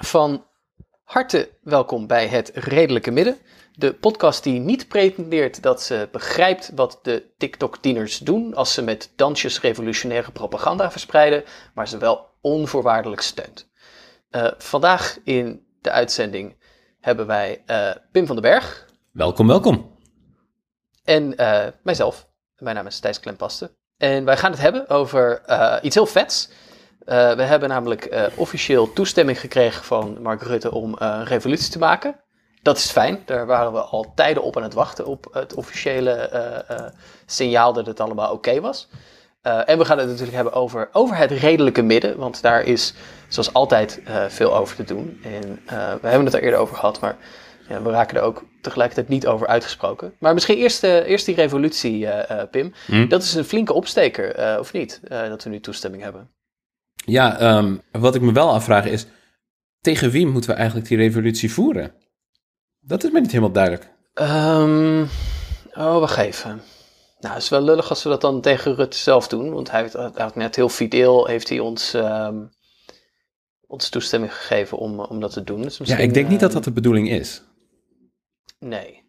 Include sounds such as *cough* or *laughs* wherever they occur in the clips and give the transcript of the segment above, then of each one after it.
Van harte welkom bij het Redelijke Midden. De podcast die niet pretendeert dat ze begrijpt wat de TikTok-tieners doen als ze met dansjes revolutionaire propaganda verspreiden, maar ze wel onvoorwaardelijk steunt. Eh, vandaag in de uitzending hebben wij eh, Pim van den Berg Welkom, welkom. en eh, mijzelf. Mijn naam is Thijs Klempaste. En wij gaan het hebben over iets heel vets. We hebben namelijk officieel toestemming gekregen van Mark Rutte om een revolutie te maken. Dat is fijn. Daar waren we al tijden op aan het wachten op het officiële eh, eh, signaal dat het allemaal oké was. Eh, en we gaan het natuurlijk hebben over, over het redelijke midden. Want daar is zoals altijd veel over te doen. En we hebben het er eerder over gehad, maar ja, we raken er ook tegelijkertijd niet over uitgesproken. Maar misschien eerst, eerst die revolutie, Pim. Hm? Dat is een flinke opsteker, of niet? Dat we nu toestemming hebben. Ja, ehm, wat ik me wel afvraag is, tegen wie moeten we eigenlijk die revolutie voeren? Dat is me niet helemaal duidelijk. Ehm, oh, wacht even. Nou, het is wel lullig als we dat dan tegen Rutte zelf doen. Want hij heeft eigenlijk net heel fideel heeft hij ons, ehm, ons toestemming gegeven om, om dat te doen. Dus Ja, ik denk niet dat ehm, dat de bedoeling is. Nee.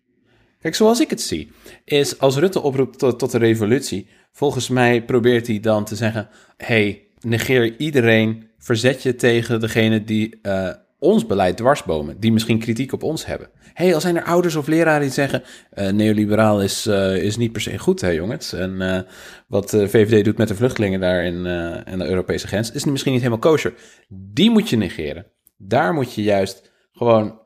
Kijk, zoals ik het zie, is als Rutte oproept tot, tot de revolutie, volgens mij probeert hij dan te zeggen, hey, negeer iedereen, verzet je tegen degene die eh, ons beleid dwarsbomen, die misschien kritiek op ons hebben. hey, al zijn er ouders of leraren die zeggen, eh, neoliberaal is, eh, is niet per se goed, hè jongens. En eh, wat de VVD doet met de vluchtelingen daar in, in de Europese grens, is misschien niet helemaal kosher. Die moet je negeren. Daar moet je juist gewoon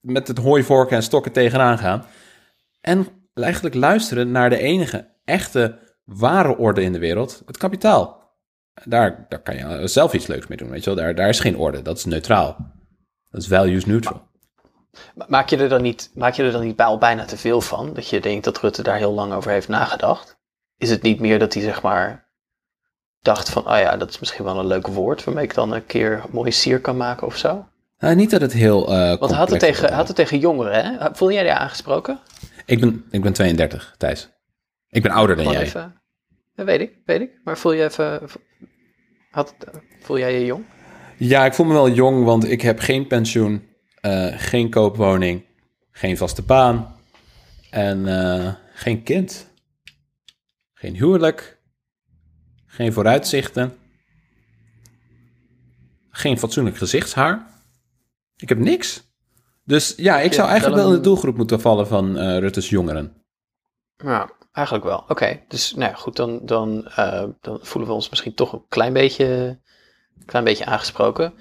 met het hooivorken en stokken tegenaan gaan. En eigenlijk luisteren naar de enige echte ware orde in de wereld, het kapitaal. Daar, daar kan je zelf iets leuks mee doen, weet je wel. Daar, daar is geen orde, dat is neutraal. Dat is values neutral. Ma- Maak je er dan niet, maak je er dan niet bij- al bijna te veel van? Dat je denkt dat Rutte daar heel lang over heeft nagedacht? Is het niet meer dat hij zeg maar dacht van, oh ja, dat is misschien wel een leuk woord waarmee ik dan een keer een mooie sier kan maken of zo? Nou, niet dat het heel. eh Want hij had het tegen, had het tegen jongeren, hè? Voel jij je aangesproken? ik, ben, ik ben 32, Thijs. Ik ben ouder dan jij. even. Dat weet ik, weet ik. Maar voel je even, had, voel jij je jong? Ja, ik voel me wel jong, want ik heb geen pensioen, eh, geen koopwoning, geen vaste baan en eh, geen kind. Geen huwelijk, geen vooruitzichten, geen fatsoenlijk gezichtshaar. Ik heb niks. Dus ja, ik zou eigenlijk wel in de doelgroep moeten vallen van eh, Rutte's jongeren. Ja, eigenlijk wel. Oké, dus nou ja, goed, dan, dan, eh, dan voelen we ons misschien toch een klein beetje, klein beetje aangesproken.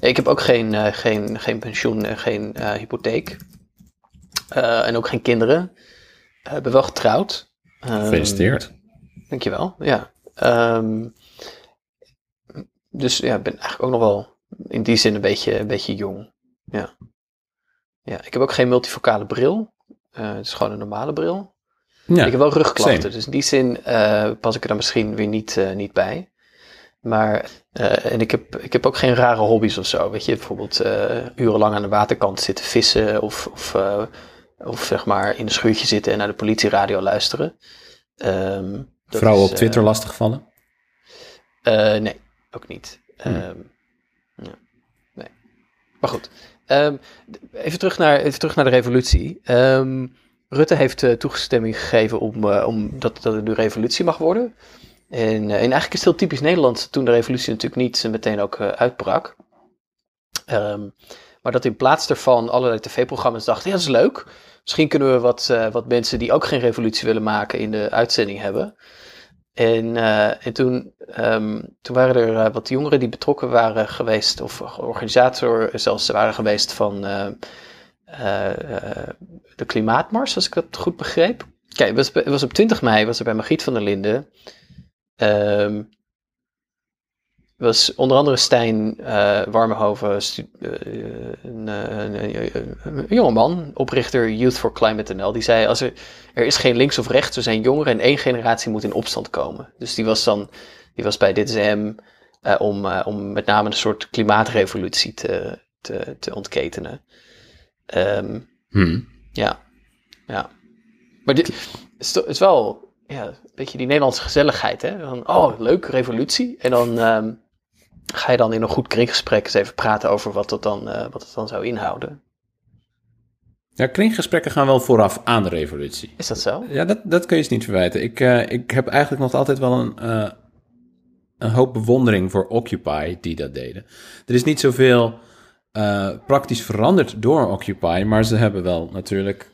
Ik heb ook geen, eh, geen, geen pensioen en geen eh, hypotheek. En ook geen kinderen. Ik ben wel getrouwd. Ehm, Gefeliciteerd. Dankjewel, ja. Ehm, dus ja, ik ben eigenlijk ook nog wel in die zin een beetje, een beetje jong. Ja. ja. Ik heb ook geen multifocale bril. Het is gewoon een normale bril. Ja, Ik heb wel rugklachten, same. dus in die zin eh, pas ik er dan misschien weer niet, eh, niet bij. Maar, eh, en ik heb, ik heb ook geen rare hobby's of zo. Weet je, bijvoorbeeld urenlang aan de waterkant zitten vissen of, of, of zeg maar in een schuurtje zitten en naar de politieradio luisteren. Ehm, Vrouwen is, op Twitter lastigvallen. eh, nee, ook niet. Hmm. Ehm, ja, nee. Maar goed, Ehm, even, terug naar, even terug naar de revolutie. Ehm, Rutte heeft eh, toegestemming gegeven om, eh, om dat, dat het nu revolutie mag worden. En, eh, en eigenlijk is het heel typisch Nederland toen de revolutie natuurlijk niet meteen ook uitbrak. Ehm, maar dat in plaats daarvan allerlei tv-programma's dachten, ja dat is leuk. Misschien kunnen we wat, wat mensen die ook geen revolutie willen maken in de uitzending hebben. En, en toen, ehm, toen waren er wat jongeren die betrokken waren geweest, of organisator zelfs waren geweest van de Klimaatmars, als ik dat goed begreep. Kijk, was, was op 20 mei, was er bij Margriet van der Linden. ehm, was onder andere Stijn eh eh, een, eh, een, een, jongeman, oprichter Youth for Climate NL, die zei: als er, er is geen links of rechts, er zijn jongeren en één generatie moet in opstand komen. Dus die was dan, die was bij Dit is Hem, eh, om, eh, om met name een soort klimaatrevolutie te, te, te ontketenen. Hm. ja, ja. Maar dit is, wel ja, een beetje die Nederlandse gezelligheid. Hè? Van, oh, leuk, revolutie. En dan ehm, ga je dan in een goed kringgesprek eens even praten over wat het dan, eh, wat het dan zou inhouden. Ja, kringgesprekken gaan wel vooraf aan de revolutie. Is dat zo? Ja, dat, dat kun je eens niet verwijten. Ik, eh, ik heb eigenlijk nog altijd wel een, eh, een hoop bewondering voor Occupy die dat deden. Er is niet zoveel eh, praktisch veranderd door Occupy, maar ze hebben wel natuurlijk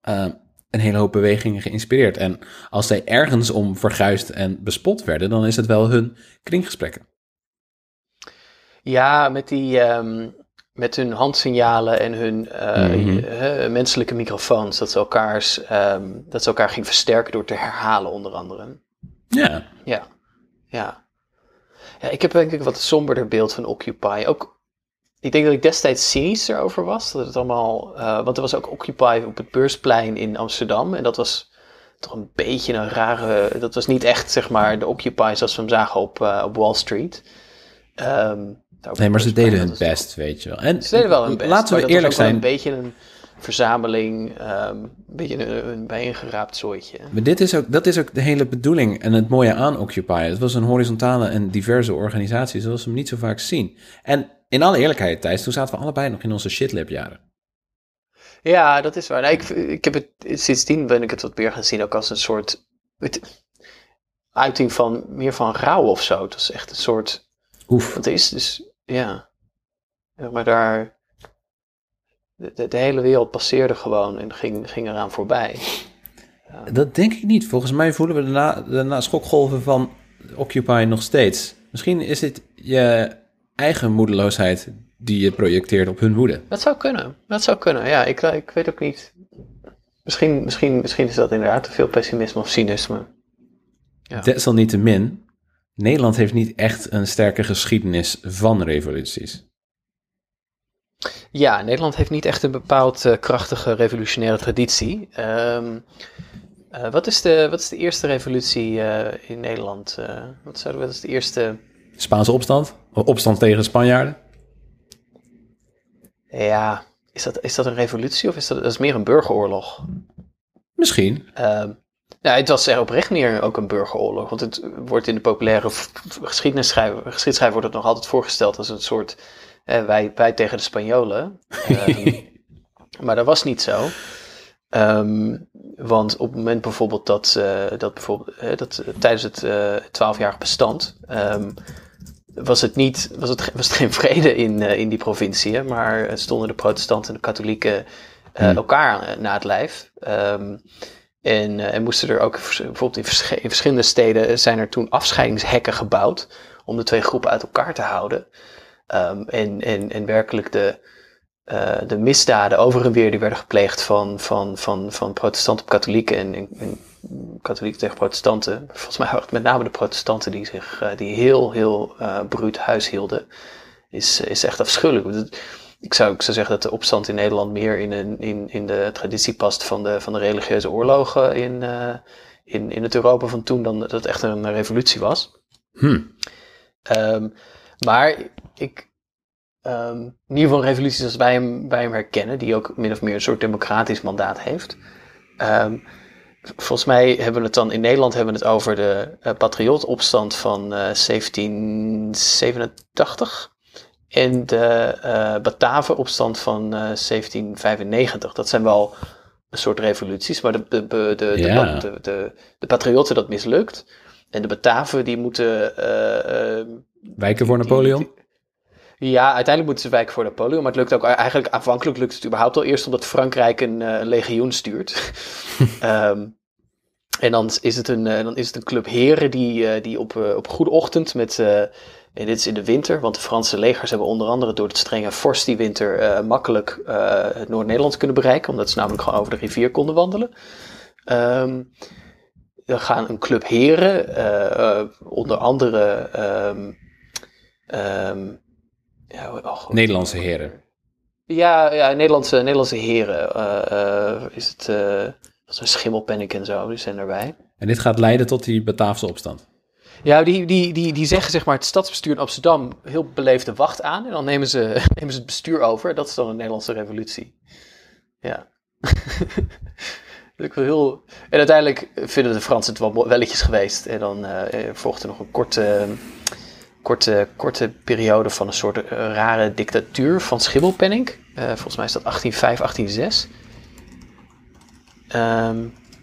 eh, een hele hoop bewegingen geïnspireerd. En als zij ergens om verguisd en bespot werden, dan is het wel hun kringgesprekken. Ja, met, die, ehm, met hun handsignalen en hun eh, Mhm. menselijke microfoons. Dat ze, elkaars, ehm, dat ze elkaar ging versterken door te herhalen, onder andere. Ja, Ja, ja. Ja, ik heb denk ik wat somberder beeld van Occupy. Ook, ik denk dat ik destijds cynisch erover was. Dat het allemaal, eh, want er was ook Occupy op het Beursplein in Amsterdam. En dat was toch een beetje een rare... Dat was niet echt, zeg maar, de Occupy zoals we hem zagen op, eh, op Wall Street. Ehm, nee, maar ze deden hun toch- best, weet je wel. En Ze deden wel hun best. Laten we eerlijk zijn. een beetje een verzameling, ehm, een beetje een, een bijeengeraapt zooitje. Maar dit is ook, dat is ook de hele bedoeling en het mooie aan Occupy. Het was een horizontale en diverse organisatie zoals we hem niet zo vaak zien. En in alle eerlijkheid, Thijs, toen zaten we allebei nog in onze shitlab-jaren. Ja, dat is waar. Nee, ik, ik heb het, sindsdien ben ik het wat meer gaan zien ook als een soort het, uiting van meer van rouw of zo. Het was echt een soort, Oef. er is dus, ja, maar daar, de, de, de hele wereld passeerde gewoon en ging, ging eraan voorbij. Dat denk ik niet. Volgens mij voelen we de, na, de na schokgolven van Occupy nog steeds. Misschien is het je eigen moedeloosheid die je projecteert op hun woede. Dat zou kunnen, dat zou kunnen. Ja, ik, ik weet ook niet. Misschien, misschien, misschien is dat inderdaad te veel pessimisme of cynisme. Ja. Desalniettemin, Nederland heeft niet echt een sterke geschiedenis van revoluties. Ja, Nederland heeft niet echt een bepaald eh, krachtige revolutionaire traditie. Ehm, eh, wat, is de, wat is de eerste revolutie eh, in Nederland? Eh, wat, zouden we, wat is de eerste? Spaanse opstand, opstand tegen de Spanjaarden. Ja, is dat, is dat een revolutie of is dat, dat is meer een burgeroorlog? Misschien. Nou, het was er oprecht meer ook een burgeroorlog. Want het wordt in de populaire geschiedschrijver wordt het nog altijd voorgesteld als een soort eh, wij, wij tegen de Spanjolen. Ehm, *laughs* maar dat was niet zo. Ehm, want op het moment bijvoorbeeld dat, eh, dat, bijvoorbeeld, eh, dat tijdens het twaalfjarig bestand was, het niet, was, het, was het geen *laughs* vrede in, eh, in die provincie, maar eh, stonden de protestanten en de katholieken eh, Hmm. elkaar na het lijf. Ehm, en, en moesten er ook, bijvoorbeeld in, vers- in verschillende steden zijn er toen afscheidingshekken gebouwd om de twee groepen uit elkaar te houden. Ehm, en, en, en werkelijk de, de misdaden over en weer die werden gepleegd van, van, van, van protestanten op katholieken en, en, en katholieken tegen protestanten. Volgens mij waren het met name de protestanten die zich eh, die heel, heel eh bruut huis hielden. Is, is echt afschuwelijk. Ik zou, ik zou zeggen dat de opstand in Nederland meer in, een, in, in de traditie past van de, van de religieuze oorlogen in, eh, in, in het Europa van toen dan dat het echt een revolutie was. Hm. Ehm, maar ik, ehm, in ieder geval een revolutie zoals wij hem, wij hem herkennen, die ook min of meer een soort democratisch mandaat heeft. Ehm, volgens mij hebben we het dan in Nederland hebben we het over de uh, patriotopstand van eh 1787 en de eh Batavenopstand van eh 1795. Dat zijn wel een soort revoluties, maar de, de, de, de, de, de, de patriotten dat mislukt. En de Bataven die moeten eh, eh, Wijken voor Napoleon? Ja, uiteindelijk moeten ze wijken voor Napoleon. Maar het lukt ook eigenlijk aanvankelijk lukt het überhaupt al eerst omdat Frankrijk een, eh, legioen stuurt. *laughs* Ehm, en dan is het een, eh, dan is het een club heren die, eh, die op, op goede ochtend met. en dit is in de winter, want de Franse legers hebben onder andere door het strenge vorst die winter makkelijk het Noord-Nederland kunnen bereiken, omdat ze namelijk gewoon over de rivier konden wandelen. Ehm, dan gaan een club heren, onder andere ehm, ja, oh, Nederlandse heren. ja, ja Nederlandse, Nederlandse heren. eh, is het, eh dat is een schimmelpennik en zo, die zijn erbij. En dit gaat leiden tot die Bataafse opstand. Ja, die, die, die, die zeggen zeg maar het stadsbestuur in Amsterdam heel beleefd de wacht aan. En dan nemen ze, *laughs* nemen ze het bestuur over. Dat is dan een Nederlandse revolutie. Ja. *laughs* Dat heel... En uiteindelijk vinden de Fransen het wel welletjes geweest. En dan eh, er volgde nog een korte, korte, korte periode van een soort eh, rare dictatuur van Schimmelpenninck. Eh, volgens mij is dat 1805, 1806. Ehm,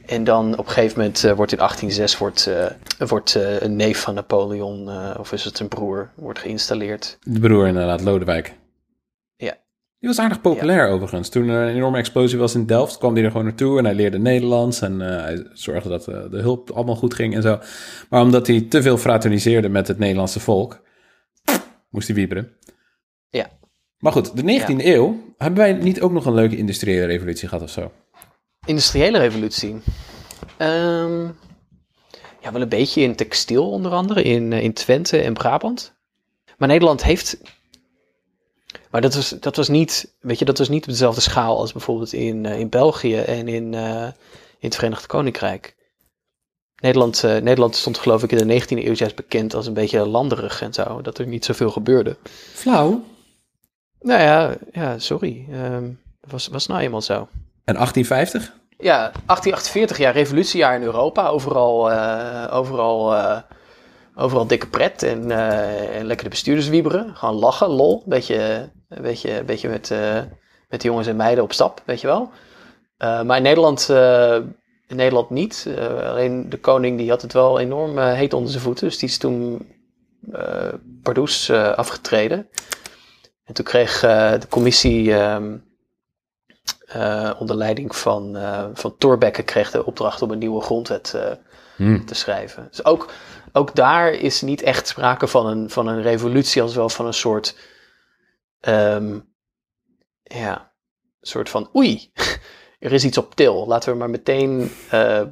en dan op een gegeven moment eh, wordt in 1806 wordt, wordt, een neef van Napoleon, of is het een broer, wordt geïnstalleerd. De broer inderdaad, Lodewijk. Die was aardig populair overigens. Toen er een enorme explosie was in Delft, kwam hij er gewoon naartoe en hij leerde Nederlands en eh, hij zorgde dat eh, de hulp allemaal goed ging en zo. Maar omdat hij te veel fraterniseerde met het Nederlandse volk, moest hij wieberen. Ja. Maar goed, de 19e eeuw, hebben wij niet ook nog een leuke industriële revolutie gehad of zo? Industriële revolutie. Ehm, ja, wel een beetje in textiel onder andere, in, eh, in Twente en Brabant. Maar Nederland heeft... Maar dat was, dat was niet, weet je, dat was niet op dezelfde schaal als bijvoorbeeld in, eh, in België en in, eh, in het Verenigd Koninkrijk. Nederland, eh, Nederland stond geloof ik in de 19e eeuw juist bekend als een beetje landerig en zo. Dat er niet zoveel gebeurde. Flauw. Nou ja, ja sorry. Ehm was, was nou eenmaal zo. En 1850? Ja, 1848 jaar revolutiejaar in Europa. Overal, eh, overal, eh, overal dikke pret en, eh, en lekker de bestuurders wieberen. Gewoon lachen, lol. Beetje, een beetje, beetje met, eh, met de jongens en meiden op stap, weet je wel. Eh, maar in Nederland, in Nederland niet. Alleen de koning die had het wel enorm heet onder zijn voeten. Dus die is toen Pardoes afgetreden. En toen kreeg de commissie... ehm, eh, onder leiding van, van Thorbecke kreeg de opdracht om een nieuwe grondwet eh, Hm. te schrijven. Dus ook, ook daar is niet echt sprake van een, van een revolutie, als wel van een soort, ehm, ja, soort van oei, *laughs* er is iets op til. Laten we maar meteen, ehm,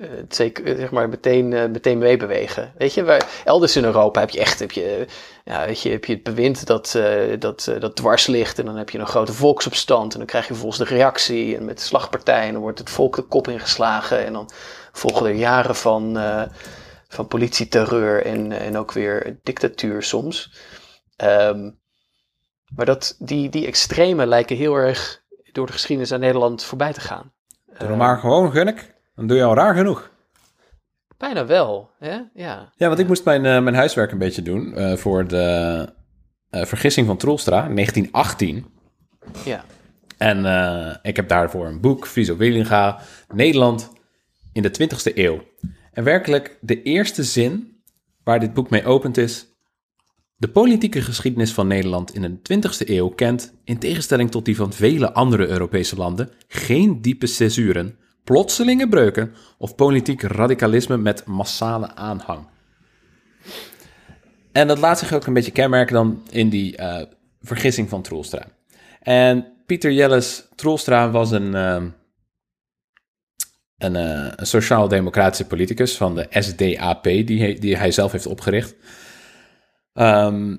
eh, zeg maar, meteen, eh, meteen meebewegen. Weet je, waar, elders in Europa heb je echt, heb je, ja, weet je, heb je het bewind dat, eh, dat, dat dwars ligt. En dan heb je een grote volksopstand. En dan krijg je vervolgens de reactie. En met de slagpartij. En dan wordt het volk de kop ingeslagen. En dan volgen er jaren van, van politieterreur. En, en ook weer dictatuur soms. Ehm, maar dat, die, die extremen lijken heel erg door de geschiedenis aan Nederland voorbij te gaan. Doe er maar gewoon, Gunnik. Dan doe je al raar genoeg. Bijna wel, hè? Ja. Ja, want ik moest mijn, eh, mijn huiswerk een beetje doen eh, voor de eh, vergissing van Troelstra, 1918. ja. En eh, ik heb daarvoor een boek, Friso Willinga, Nederland in de 20ste eeuw. En werkelijk de eerste zin waar dit boek mee opent is... De politieke geschiedenis van Nederland in de 20ste eeuw kent, in tegenstelling tot die van vele andere Europese landen, geen diepe césuren, plotselinge breuken of politiek radicalisme met massale aanhang. En dat laat zich ook een beetje kenmerken dan in die eh, vergissing van Troelstra. En Pieter Jelles Troelstra was een, ehm, een, eh, een sociaal-democratische politicus van de SDAP, die, die hij zelf heeft opgericht. Ehm,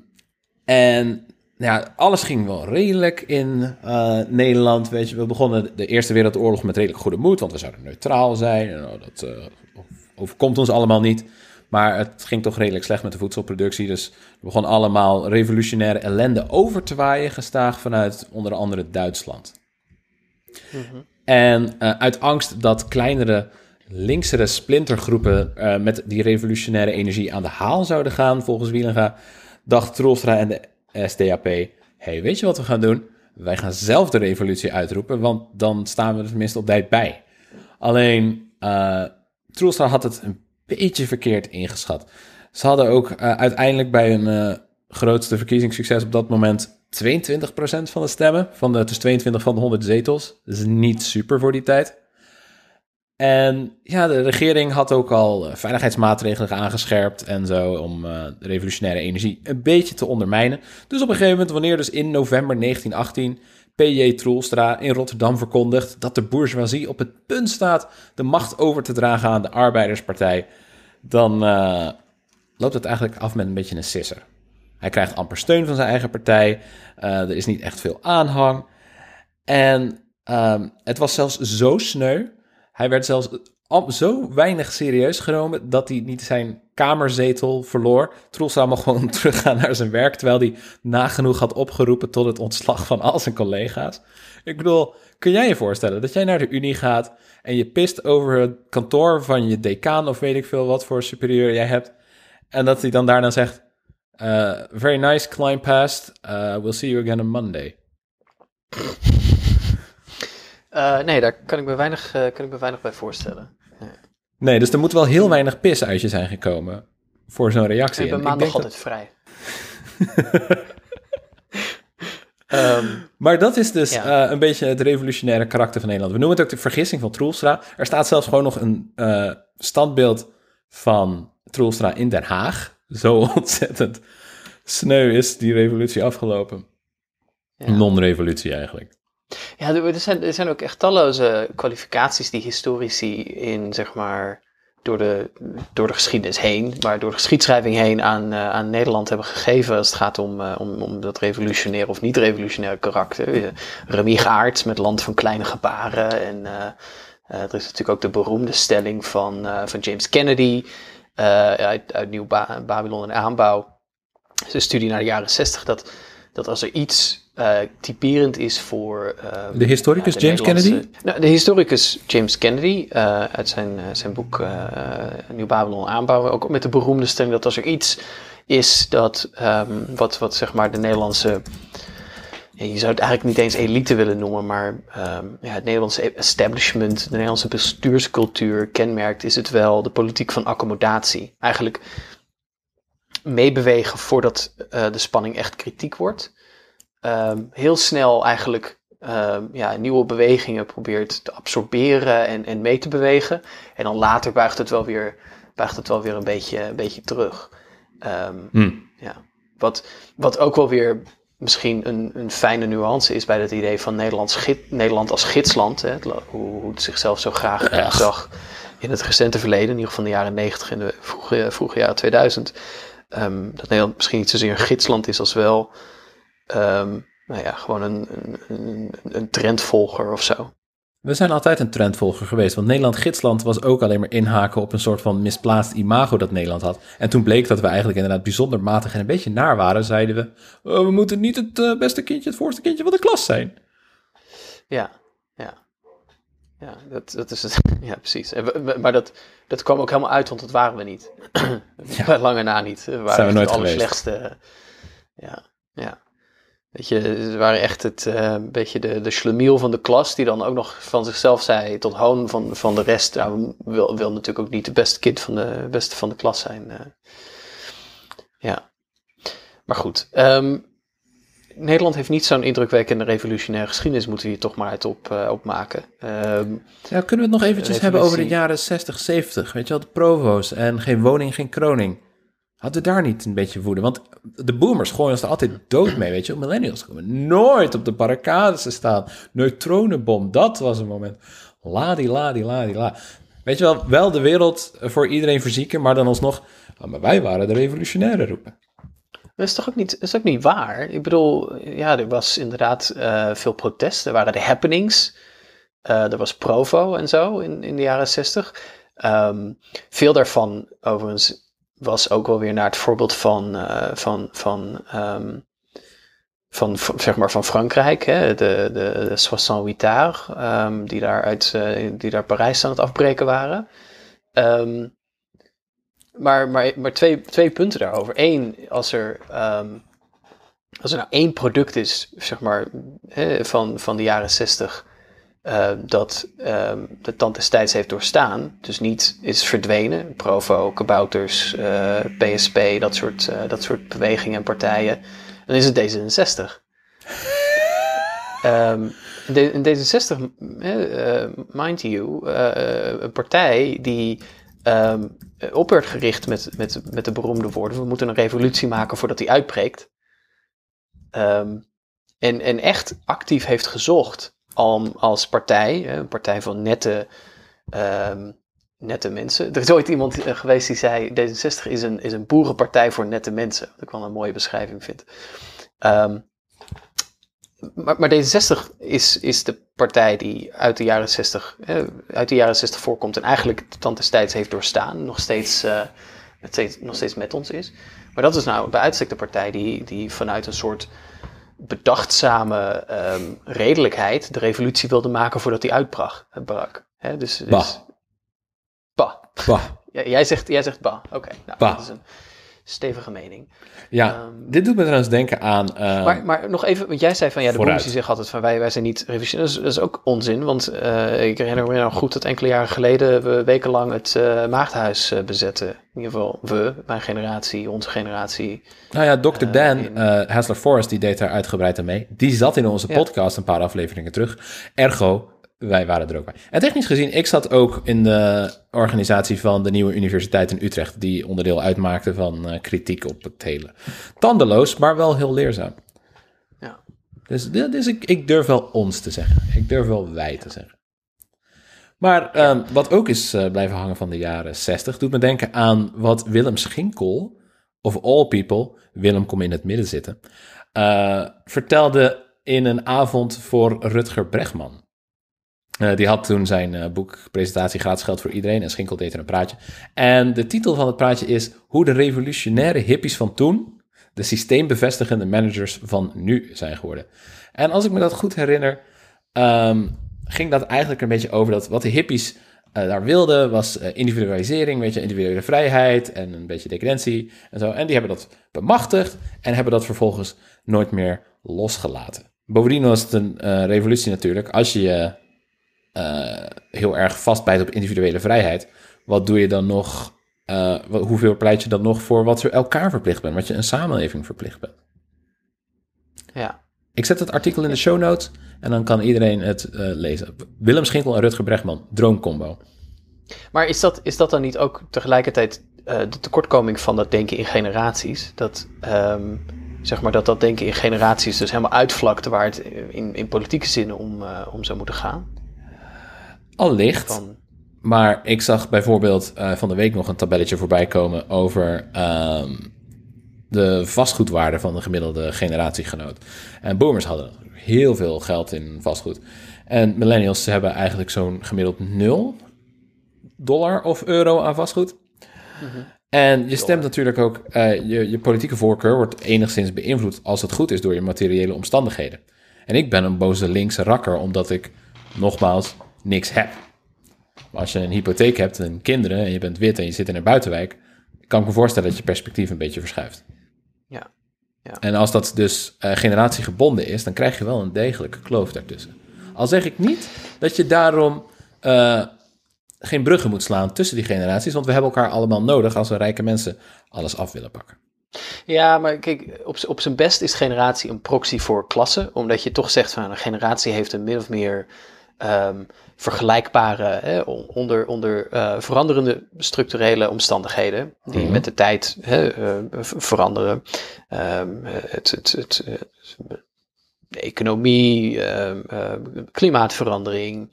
en ja, alles ging wel redelijk in eh, Nederland. Weet je, we begonnen de Eerste Wereldoorlog met redelijk goede moed, want we zouden neutraal zijn. En, oh, dat eh, overkomt ons allemaal niet. Maar het ging toch redelijk slecht met de voedselproductie. Dus er begon allemaal revolutionaire ellende over te waaien, gestaag vanuit onder andere Duitsland. En eh, uit angst dat kleinere, linksere splintergroepen eh, met die revolutionaire energie aan de haal zouden gaan, volgens Wielenga, dacht Troelstra en de SDAP: hey, weet je wat we gaan doen? Wij gaan zelf de revolutie uitroepen, want dan staan we er tenminste op tijd bij. Alleen, eh Troelstra had het een beetje verkeerd ingeschat. Ze hadden ook uiteindelijk bij hun grootste verkiezingssucces op dat moment 22% van de stemmen. Van de, dus 22 van de 100 zetels. Dat is niet super voor die tijd. En ja, de regering had ook al eh, veiligheidsmaatregelen aangescherpt en zo om eh, de revolutionaire energie een beetje te ondermijnen. Dus op een gegeven moment, wanneer dus in november 1918 P.J. Troelstra in Rotterdam verkondigt dat de bourgeoisie op het punt staat de macht over te dragen aan de Arbeiderspartij, dan eh, loopt het eigenlijk af met een beetje een sisser. Hij krijgt amper steun van zijn eigen partij, eh, er is niet echt veel aanhang. En ehm, het was zelfs zo sneu hij werd zelfs am- zo weinig serieus genomen dat hij niet zijn kamerzetel verloor. Troelstra mocht gewoon *laughs* teruggaan naar zijn werk, terwijl hij nagenoeg had opgeroepen tot het ontslag van al zijn collega's. Ik bedoel, kun jij je voorstellen dat jij naar de Unie gaat en je pist over het kantoor van je decaan of weet ik veel wat voor superieur jij hebt, en dat hij dan daarna zegt, uh, very nice climb past, uh, we'll see you again on Monday. *laughs* Eh, nee, daar kan ik, me weinig, eh, kan ik me weinig bij voorstellen. Nee, dus er moet wel heel weinig pis uit je zijn gekomen voor zo'n reactie. Ik ben maandag altijd vrij. *laughs* Ehm, Maar dat is dus Ja. eh, een beetje het revolutionaire karakter van Nederland. We noemen het ook de vergissing van Troelstra. Er staat zelfs gewoon nog een standbeeld van Troelstra in Den Haag. Zo *laughs* ontzettend sneu is die revolutie afgelopen. Ja. Non-revolutie eigenlijk. Ja, er zijn, er zijn ook echt talloze kwalificaties die historici in, zeg maar, door de, door de geschiedenis heen, maar door de geschiedschrijving heen aan, eh, aan Nederland hebben gegeven als het gaat om, eh, om, om dat revolutionaire of niet-revolutionaire karakter. Remy Gaerts met Land van Kleine Gebaren en er is natuurlijk ook de beroemde stelling van, van James Kennedy uit, uit Nieuw Ba- Babylon en Aanbouw. Is een studie naar de jaren zestig dat, dat als er iets eh, typerend is voor... eh, De historicus de James Kennedy? Nou, de historicus James Kennedy, eh, uit zijn, eh, zijn boek eh Nieuw Babylon aanbouwen, ook met de beroemde stelling dat als er iets is dat, ehm, wat, wat zeg maar de Nederlandse, ja, je zou het eigenlijk niet eens elite willen noemen, maar ehm, ja, het Nederlandse establishment, de Nederlandse bestuurscultuur kenmerkt, is het wel de politiek van accommodatie. Eigenlijk meebewegen voordat eh, de spanning echt kritiek wordt. Ehm, heel snel eigenlijk ehm, ja, nieuwe bewegingen probeert te absorberen en, en mee te bewegen. En dan later buigt het wel weer, buigt het wel weer een, beetje, een beetje terug. Hm. ja. wat, wat ook wel weer misschien een, een fijne nuance is bij het idee van Nederlands gid- Nederland als gidsland. Hè, hoe, hoe het zichzelf zo graag zag in het recente verleden, in ieder geval in de jaren 90 en de vroege, vroege jaren 2000. Ehm, dat Nederland misschien niet zozeer een gidsland is als wel ehm, nou ja, gewoon een, een, een, een trendvolger of zo. We zijn altijd een trendvolger geweest, want Nederland gidsland was ook alleen maar inhaken op een soort van misplaatst imago dat Nederland had. En toen bleek dat we eigenlijk inderdaad bijzonder matig en een beetje naar waren, zeiden we, "Oh, we moeten niet het eh, beste kindje, het voorste kindje van de klas zijn. Ja, ja. Ja, dat, dat is het. *laughs* Ja, precies. Maar dat, dat kwam ook helemaal uit, want dat waren we niet. *clears throat* Bij lange na niet. We waren Zijn we nooit het geweest. allerslechtste. Ja, ja. Weet je, we waren echt het, een beetje de, de schlemiel van de klas, die dan ook nog van zichzelf zei tot hoon van, van de rest. Nou, wil, wil natuurlijk ook niet de beste kind van de beste van de klas zijn. eh. ja. Maar goed, ehm, Nederland heeft niet zo'n indrukwekkende revolutionaire geschiedenis, moeten we hier toch maar uit op, eh, opmaken. Ehm, Ja, kunnen we het nog eventjes hebben over de jaren 60, 70? Weet je wel, de provo's en geen woning, geen kroning. Hadden we daar niet een beetje woede? Want de boomers gooien ons er altijd dood mee, weet je. Millennials komen nooit op de barricades te staan. Neutronenbom, dat was een moment. Ladi, ladi, ladi, la. Weet je wel, wel de wereld voor iedereen verzieken, maar dan alsnog... "Ah, maar wij waren de revolutionaire roepen. Dat is toch ook niet, is ook niet waar? Ik bedoel, ja, er was inderdaad eh, veel protest. Er waren de happenings. Eh, er was Provo en zo in, in de jaren zestig. Ehm, veel daarvan, overigens, was ook wel weer naar het voorbeeld van, eh, van, van, ehm, van, zeg maar van Frankrijk. Hè? De, de, de 68 Arts, ehm, die, daar uit, eh, die daar Parijs aan het afbreken waren. Ehm, maar, maar, maar twee, twee punten daarover. Eén, als er, als er nou één product is, zeg maar, hè, van, van de jaren zestig, eh, dat ehm, de tand des tijds heeft doorstaan, dus niet is verdwenen, Provo, Kabouters, eh, PSP, dat soort, eh, dat soort bewegingen en partijen, dan is het D66. *laughs* Ehm, in D66, eh, eh, mind you, eh, een partij die ehm, op werd gericht met, met, met de beroemde woorden: we moeten een revolutie maken voordat die uitbreekt. Ehm, en, en echt actief heeft gezocht om als partij, een partij van nette, ehm, nette mensen. Er is ooit iemand eh, geweest die zei: D66 is een, is een boerenpartij voor nette mensen. Wat ik wel een mooie beschrijving vind. Ehm, maar, maar D66 is, is de partij die uit de jaren 60, eh, uit de jaren 60 voorkomt en eigenlijk de tand des tijds heeft doorstaan. Nog steeds eh, steeds, nog steeds met ons is. Maar dat is nou bij uitstek de partij die, die vanuit een soort bedachtzame ehm, redelijkheid de revolutie wilde maken voordat die uitbrak. Brak. Dus, dus, Bah. Bah. Bah. Ja, jij, zegt, jij zegt bah. Oké, nou, Bah. dat is een stevige mening. Ja, Ehm, dit doet me trouwens denken aan... eh, Maar, maar nog even, want jij zei van ja, de boomers die zeggen altijd van wij, wij zijn niet revisionisme. Dat, is- ook onzin, want eh, ik herinner me nog goed dat enkele jaren geleden we wekenlang het eh, maagdhuis eh, bezetten. In ieder geval we, mijn generatie, onze generatie. Nou ja, Dr. Dan, in- Hassler Forrest, die deed daar uitgebreid aan mee. Die zat in onze Ja. podcast een paar afleveringen terug. Ergo, wij waren er ook bij. En technisch gezien, ik zat ook in de organisatie van de Nieuwe Universiteit in Utrecht, die onderdeel uitmaakte van eh, kritiek op het hele. Tandeloos, maar wel heel leerzaam. Ja. Dus, dus ik, ik durf wel ons te zeggen. Ik durf wel wij te zeggen. Maar ehm, wat ook is eh, blijven hangen van de jaren 60, doet me denken aan wat Willem Schinkel, of all people, Willem kom in het midden zitten, eh, vertelde in een avond voor Rutger Bregman. Eh, die had toen zijn eh, boek Presentatie gratis geld voor iedereen en Schinkel deed er een praatje. En de titel van het praatje is Hoe de revolutionaire hippies van toen de systeembevestigende managers van nu zijn geworden. En als ik me dat goed herinner, ehm, ging dat eigenlijk een beetje over dat wat de hippies eh, daar wilden was individualisering, weet je, individuele vrijheid en een beetje decadentie en zo. En die hebben dat bemachtigd en hebben dat vervolgens nooit meer losgelaten. Bovendien was het een revolutie natuurlijk. Als je je eh, heel erg vastbijt op individuele vrijheid, wat doe je dan nog? eh, wat- hoeveel pleit je dan nog voor wat je elkaar verplicht bent, wat je een samenleving verplicht bent? Ja. Ik zet het artikel in de show notes en dan kan iedereen het eh, lezen. Willem Schinkel en Rutger Bregman, droomcombo. Maar is dat, is dat dan niet ook tegelijkertijd de tekortkoming van dat denken in generaties? Dat, ehm, zeg maar, dat dat denken in generaties dus helemaal uitvlakt waar het in, in politieke zin om, om zou moeten gaan? Allicht, Van, maar ik zag bijvoorbeeld eh, van de week nog een tabelletje voorbij komen over ehm, de vastgoedwaarde van de gemiddelde generatiegenoot. En boomers hadden heel veel geld in vastgoed. En millennials hebben eigenlijk zo'n gemiddeld 0 dollar of euro aan vastgoed. En je stemt natuurlijk ook, eh, je, je politieke voorkeur wordt enigszins beïnvloed als het goed is door je materiële omstandigheden. En ik ben een boze linkse rakker omdat ik nogmaals niks heb. Maar als je een hypotheek hebt en kinderen en je bent wit en je zit in een buitenwijk, kan ik me voorstellen dat je perspectief een beetje verschuift. ja. En als dat dus eh, generatiegebonden is, dan krijg je wel een degelijke kloof daartussen. Al zeg ik niet dat je daarom eh, geen bruggen moet slaan tussen die generaties, want we hebben elkaar allemaal nodig als we rijke mensen alles af willen pakken. Ja, maar kijk, op, op zijn best is generatie een proxy voor klasse. Omdat je toch zegt van een generatie heeft een min of meer ehm, vergelijkbare, hè, on- onder, onder eh, veranderende structurele omstandigheden. Die Mhm. met de tijd hè, eh, veranderen. Ehm, het, het, het, de economie, ehm, ehm, klimaatverandering,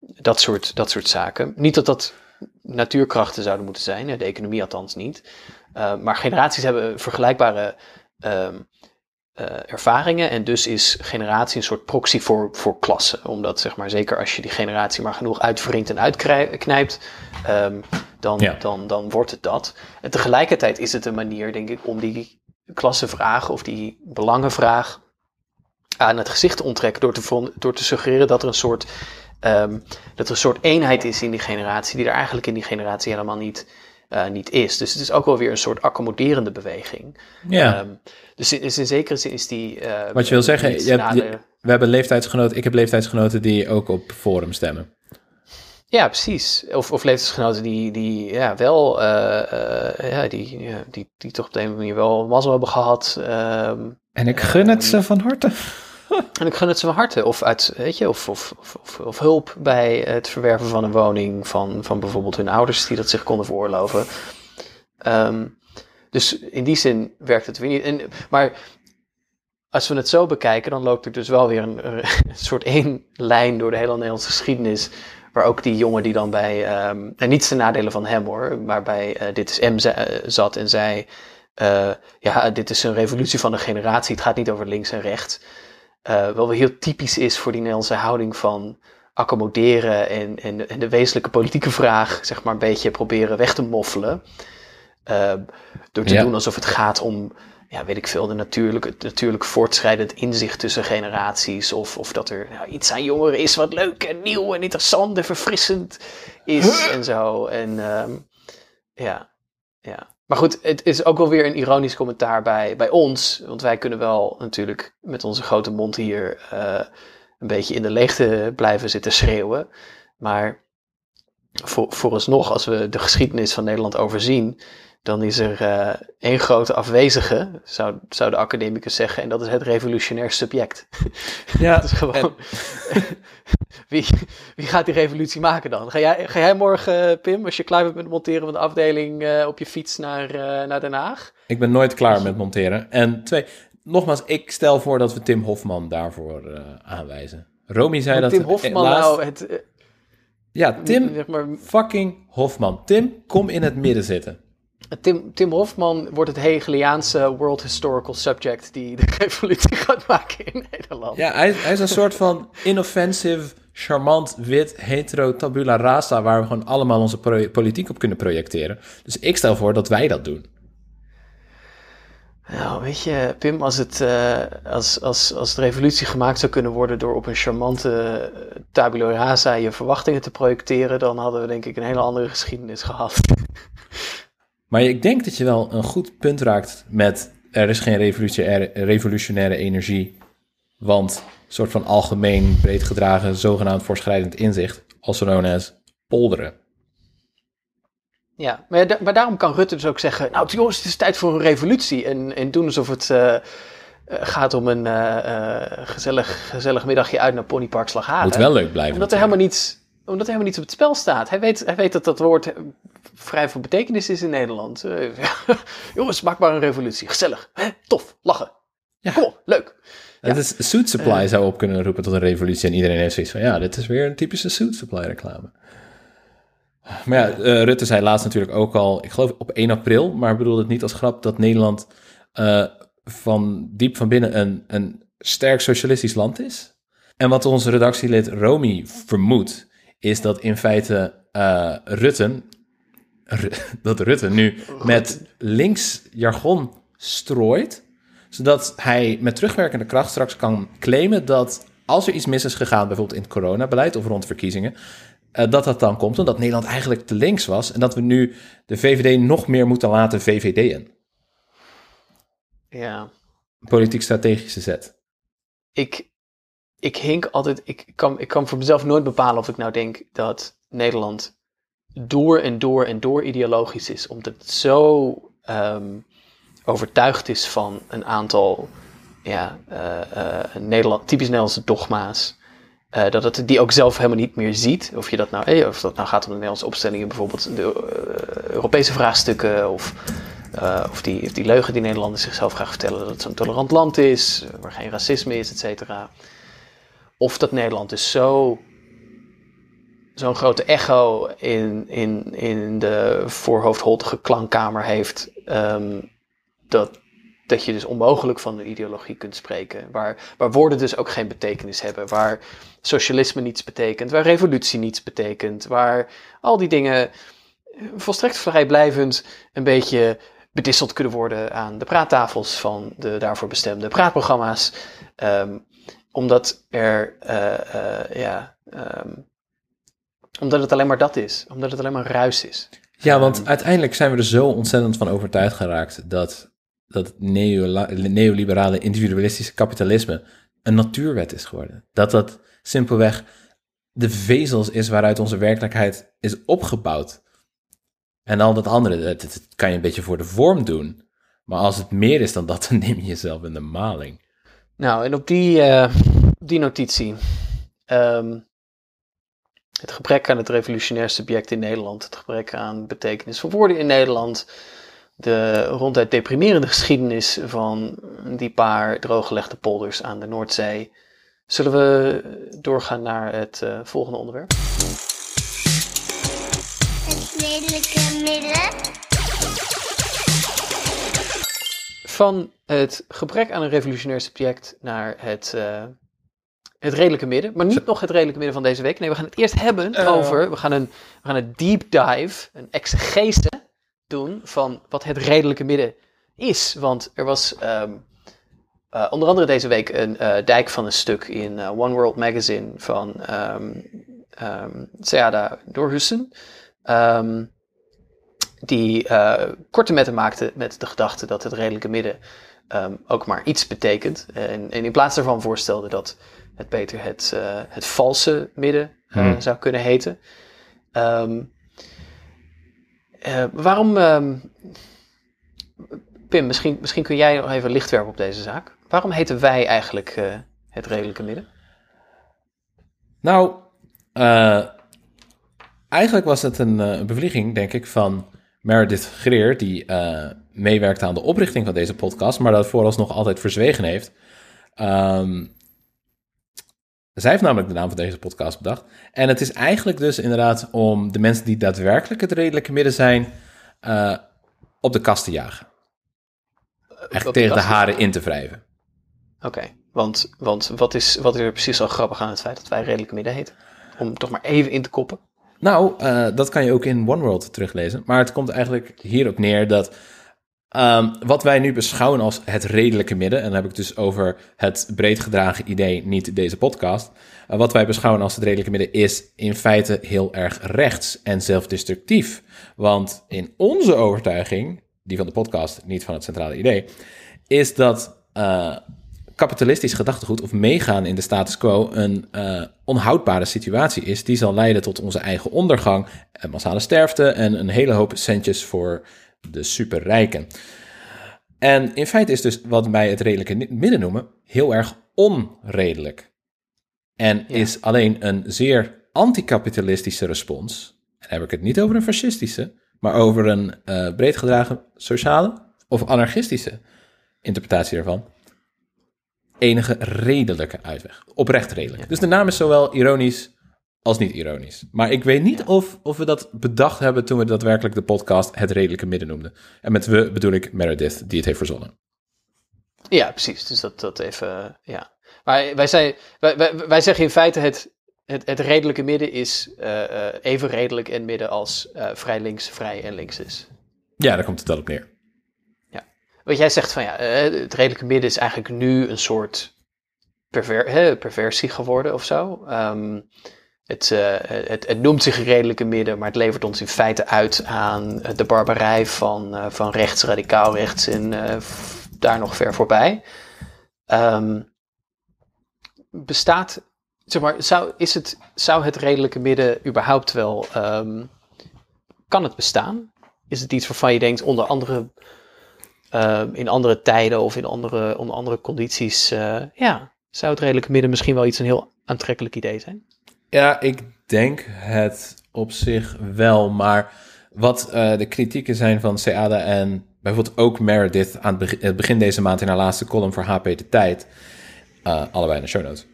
dat, soort, dat soort zaken. Niet dat dat natuurkrachten zouden moeten zijn, de economie althans niet. Maar generaties hebben vergelijkbare eh, ervaringen. En dus is generatie een soort proxy voor, voor klassen. Omdat, zeg maar, zeker als je die generatie maar genoeg uitwringt en uitknijpt, ehm, dan, Ja. dan, dan wordt het dat. En tegelijkertijd is het een manier, denk ik, om die klassenvraag of die belangenvraag aan het gezicht te onttrekken. Door te, door te suggereren dat er een soort. ehm, dat er een soort eenheid is in die generatie, die er eigenlijk in die generatie helemaal niet, eh, niet is. Dus het is ook wel weer een soort accommoderende beweging. Ja, Ehm, dus, in, dus in zekere zin is die. eh, wat je wil zeggen, je hebt, je- we hebben leeftijdsgenoten, ik heb leeftijdsgenoten die ook op Forum stemmen. Ja, precies. Of, of leeftijdsgenoten die, die ja, wel, eh, eh, ja, die, ja, die, die toch op de een of andere manier wel mazzel hebben gehad. ehm, En ik gun het ze van harte. En ik gun het ze van harte. Of, uit, weet je, of, of, of, of, hulp bij het verwerven van een woning van, van bijvoorbeeld hun ouders die dat zich konden veroorloven. Ehm, dus in die zin werkt het weer niet. En, maar als we het zo bekijken, dan loopt er dus wel weer een, *laughs* soort één lijn door de hele Nederlandse geschiedenis. Waar ook die jongen die dan bij, ehm, en niets ten nadele van hem hoor, maar bij eh, Dit is M eh, zat en zei, eh, ja, dit is een revolutie van een generatie, het gaat niet over links en rechts. Eh, wel weer heel typisch is voor die Nederlandse houding van, accommoderen en, en, en de wezenlijke politieke vraag, zeg maar, een beetje proberen weg te moffelen. Uh, door te Ja. doen alsof het gaat om, ja, weet ik veel, de natuurlijk, het natuurlijk voortschrijdend inzicht tussen generaties. Of, of dat er nou, iets aan jongeren is wat leuk en nieuw en interessant en verfrissend is *laughs* en zo. En ehm, ja, ja. Maar goed, het is ook wel weer een ironisch commentaar bij, bij ons. Want wij kunnen wel natuurlijk met onze grote mond hier eh, een beetje in de leegte blijven zitten schreeuwen. Maar voor, vooralsnog, als we de geschiedenis van Nederland overzien, dan is er eh, één grote afwezige, zou, zou de academicus zeggen, en dat is het revolutionair subject. *laughs* Ja, Dat is gewoon. *laughs* wie, wie gaat die revolutie maken dan? Ga jij, ga jij morgen, eh, Pim, als je klaar bent met het monteren van de afdeling, eh, op je fiets naar, naar Den Haag? ik ben nooit klaar met monteren. En twee, nogmaals, ik stel voor dat we Tim Hofman daarvoor aanwijzen. Romy zei dat Tim Hofman laatst- nou het. Ja, Tim Zeg maar, fucking Hofman. Tim, kom in het midden zitten. Tim, Tim Hofman wordt het Hegeliaanse World Historical Subject die de *laughs* revolutie gaat maken in Nederland. Ja, hij, hij is een soort van inoffensive, charmant, wit, hetero tabula rasa... waar we gewoon allemaal onze politiek op kunnen projecteren. Dus ik stel voor dat wij dat doen. Nou, weet je, Pim, als, het, eh, als, als, als de revolutie gemaakt zou kunnen worden door op een charmante eh, tabula rasa je verwachtingen te projecteren, dan hadden we denk ik een hele andere geschiedenis gehad. *laughs* Maar ik denk dat je wel een goed punt raakt met... er is geen revolutionaire, energie... want een soort van algemeen, breed gedragen... zogenaamd voorschrijdend inzicht... also known as polderen. Ja, maar, da- maar daarom kan Rutte dus ook zeggen, nou jongens, het is tijd voor een revolutie. En, en doen alsof het eh, eh, gaat om een eh, gezellig, gezellig middagje uit naar Ponypark Slagharen. Moet wel leuk blijven. Omdat er, helemaal niets, omdat er helemaal niets op het spel staat. Hij weet, hij weet dat dat woord vrij veel betekenis is in Nederland. Eh, *laughs* jongens, maak maar een revolutie. Gezellig. Hè? Tof. Lachen. Ja. Kom op, leuk. Het is, suit supply zou op kunnen roepen tot een revolutie en iedereen heeft zoiets van, ja, dit is weer een typische suit supply reclame. Maar ja, eh, Rutte zei laatst natuurlijk ook al, ik geloof op 1 april, maar bedoelde het niet als grap dat Nederland eh, van diep van binnen een, een sterk socialistisch land is. En wat onze redactielid Romy vermoedt, is dat in feite eh, Rutte, Ru- *laughs* dat Rutte nu met links jargon strooit, zodat hij met terugwerkende kracht straks kan claimen dat als er iets mis is gegaan, bijvoorbeeld in het coronabeleid of rond verkiezingen, eh, dat dat dan komt omdat Nederland eigenlijk te links was en dat we nu de VVD nog meer moeten laten VVD'en. Ja. Politiek-strategische zet. ik, ik hink altijd, ik kan, ik kan voor mezelf nooit bepalen of ik nou denk dat Nederland door en door en door ideologisch is, omdat het zo ehm, overtuigd is van een aantal ja, eh, eh, Nederland, typisch Nederlandse dogma's. eh, dat het die ook zelf helemaal niet meer ziet. Of, je dat nou, of dat nou gaat om de Nederlandse opstellingen, bijvoorbeeld de Europese vraagstukken. Of, of, die, die leugen die Nederlanders zichzelf graag vertellen dat het zo'n tolerant land is, waar geen racisme is, et cetera. Of dat Nederland dus zo, zo'n grote echo in, in, in de voorhoofdholtige klankkamer heeft, ehm, dat, dat je dus onmogelijk van een ideologie kunt spreken. Waar, waar woorden dus ook geen betekenis hebben. Waar socialisme niets betekent. Waar revolutie niets betekent. Waar al die dingen eh, volstrekt vrijblijvend een beetje bedisseld kunnen worden aan de praattafels van de daarvoor bestemde praatprogramma's. Ehm, omdat er, eh, eh, ja, ehm, omdat het alleen maar dat is. Omdat het alleen maar ruis is. Ja, want uiteindelijk zijn we er zo ontzettend van overtuigd geraakt dat, dat neoliberale individualistische kapitalisme een natuurwet is geworden. Dat dat simpelweg de vezels is waaruit onze werkelijkheid is opgebouwd. En al dat andere, dat, dat kan je een beetje voor de vorm doen. Maar als het meer is dan dat, *laughs* dan neem je jezelf in de maling. Nou, en op die, eh, die notitie. ehm, het gebrek aan het revolutionair subject in Nederland. Het gebrek aan betekenis van woorden in Nederland. De ronduit deprimerende geschiedenis van die paar drooggelegde polders aan de Noordzee. Zullen we doorgaan naar het eh, volgende onderwerp? Het lelijke midden. Van het gebrek aan een revolutionair subject naar het, eh, het redelijke midden. Maar niet nog het redelijke midden van deze week. Nee, we gaan het eerst hebben Eh. over... We gaan, een, we gaan een deep dive, een exegese doen van wat het redelijke midden is. Want er was ehm, eh, onder andere deze week een eh, dijk van een stuk in eh, One World Magazine van ehm ehm Seada Doorhussen. Die korte metten maakte met de gedachte dat het redelijke midden ook maar iets betekent. En, en in plaats daarvan voorstelde dat het beter het, eh, het valse midden eh, Hmm. zou kunnen heten. Ehm, eh, waarom, ehm, Pim, misschien, misschien kun jij nog even licht werpen op deze zaak. Waarom heten wij eigenlijk het redelijke midden? Nou, eigenlijk was het een, bevlieging, denk ik, van Meredith Greer, die meewerkte aan de oprichting van deze podcast, maar dat vooralsnog altijd verzwegen heeft. Ehm, zij heeft namelijk de naam van deze podcast bedacht. En het is eigenlijk dus inderdaad om de mensen die daadwerkelijk het redelijke midden zijn, eh, op de kast te jagen. Echt de tegen de haren in te wrijven. Oké, want, want wat, is, wat is er precies zo grappig aan het feit dat wij redelijke midden heten? Om toch maar even in te koppen. Nou, eh, dat kan je ook in One World teruglezen. Maar het komt eigenlijk hierop neer dat ehm, wat wij nu beschouwen als het redelijke midden, en dan heb ik dus over het breed gedragen idee, niet deze podcast. Eh, wat wij beschouwen als het redelijke midden is in feite heel erg rechts en zelfdestructief. Want in onze overtuiging, die van de podcast, niet van het centrale idee, is dat eh, kapitalistisch gedachtegoed of meegaan in de status quo een eh, onhoudbare situatie is. Die zal leiden tot onze eigen ondergang, en massale sterfte en een hele hoop centjes voor de superrijken. En in feite is dus wat wij het redelijke midden noemen heel erg onredelijk. En Ja. is alleen een zeer anticapitalistische respons. En dan heb ik het niet over een fascistische, maar over een eh breed gedragen sociale of anarchistische interpretatie daarvan enige redelijke uitweg. Oprecht redelijk. Dus de naam is zowel ironisch als niet ironisch. Maar ik weet niet of, of we dat bedacht hebben toen we daadwerkelijk de podcast Het Redelijke Midden noemden. En met we bedoel ik Meredith, die het heeft verzonnen. Ja, precies. Dus dat, dat even, ja. Maar wij, zijn, wij, wij, wij zeggen in feite het, het, het redelijke midden is eh, eh, even redelijk en midden als eh, vrij links, vrij en links is. Ja, daar komt het wel op neer. Wat jij zegt van ja, het redelijke midden is eigenlijk nu een soort perver, hè, perversie geworden of zo. Ehm, het, eh, het, het noemt zich redelijke midden, maar het levert ons in feite uit aan eh, de barbarij van, eh, van rechts, radicaal rechts en daar nog ver voorbij. Ehm, bestaat, zeg maar, zou, is het, zou het redelijke midden überhaupt wel, ehm, kan het bestaan? Is het iets waarvan je denkt, onder andere Ehm, in andere tijden of in andere, onder andere condities, ja, zou het redelijke midden misschien wel iets een heel aantrekkelijk idee zijn. Ja, ik denk het op zich wel. Maar wat eh, de kritieken zijn van Seada en bijvoorbeeld ook Meredith aan het begin, deze maand in haar laatste column voor HP De Tijd, eh, allebei in de show notes,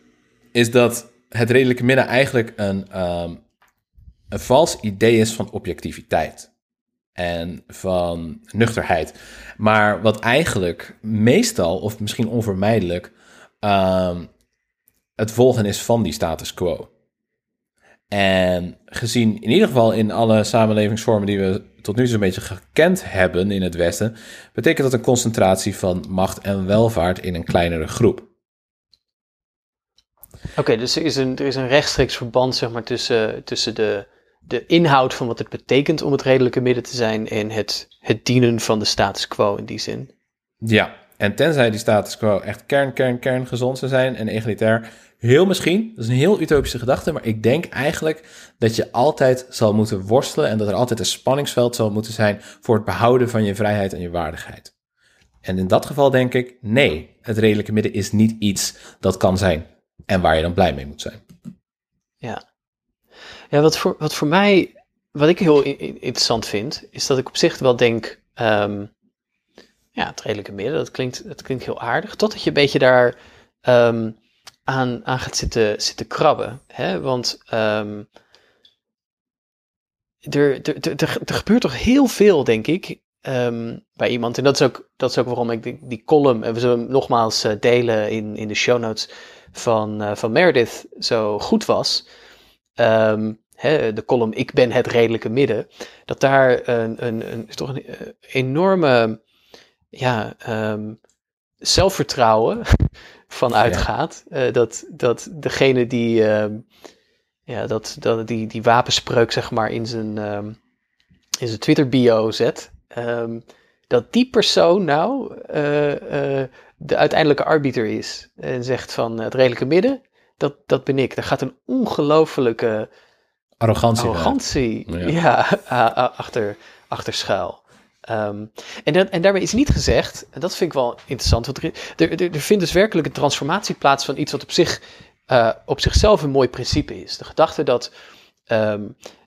is dat het redelijke midden eigenlijk een, ehm, een vals idee is van objectiviteit en van nuchterheid. Maar wat eigenlijk meestal, of misschien onvermijdelijk, ehm, het volgen is van die status quo. En gezien in ieder geval in alle samenlevingsvormen die we tot nu toe zo'n beetje gekend hebben in het Westen, betekent dat een concentratie van macht en welvaart in een kleinere groep. Oké, dus er is, een, er is een rechtstreeks verband zeg maar, tussen, tussen de, de inhoud van wat het betekent om het redelijke midden te zijn en het, het dienen van de status quo in die zin. Ja, en tenzij die status quo echt kern, kern, kern gezond zou zijn en egalitair, heel misschien, dat is een heel utopische gedachte, maar ik denk eigenlijk dat je altijd zal moeten worstelen en dat er altijd een spanningsveld zal moeten zijn voor het behouden van je vrijheid en je waardigheid. En in dat geval denk ik, nee, het redelijke midden is niet iets dat kan zijn en waar je dan blij mee moet zijn. Ja, ja wat, voor, wat voor mij, wat ik heel interessant vind, is dat ik op zich wel denk, ehm, ja, het redelijke midden, dat klinkt, dat klinkt heel aardig, totdat je een beetje daar ehm, aan, aan gaat zitten, zitten krabben. Hè? Want ehm, er, er, er, er, gebeurt toch heel veel, denk ik, ehm, bij iemand. En dat is ook, dat is ook waarom ik die, die column, en we zullen hem nogmaals eh, delen in, in de show notes, van, eh, van Meredith zo goed was, ehm, hè, de column Ik ben het redelijke midden, dat daar een, een, toch een eh, enorme ja, zelfvertrouwen *laughs* van uitgaat. Eh, dat, dat degene die, ehm, ja, dat, dat, die, die wapenspreuk zeg maar in zijn, ehm, in zijn Twitter bio zet, ehm, dat die persoon nou eh, eh, de uiteindelijke arbiter is. En zegt van het redelijke midden, dat, dat ben ik. Daar gaat een ongelofelijke Arrogantie. arrogantie Ja. ja. *laughs* achter, achter schuil. Ehm, en, dat, en daarbij is niet gezegd, en dat vind ik wel interessant, want er, er, vindt dus werkelijk een transformatie plaats van iets wat op, zich, eh, op zichzelf een mooi principe is. De gedachte dat ehm,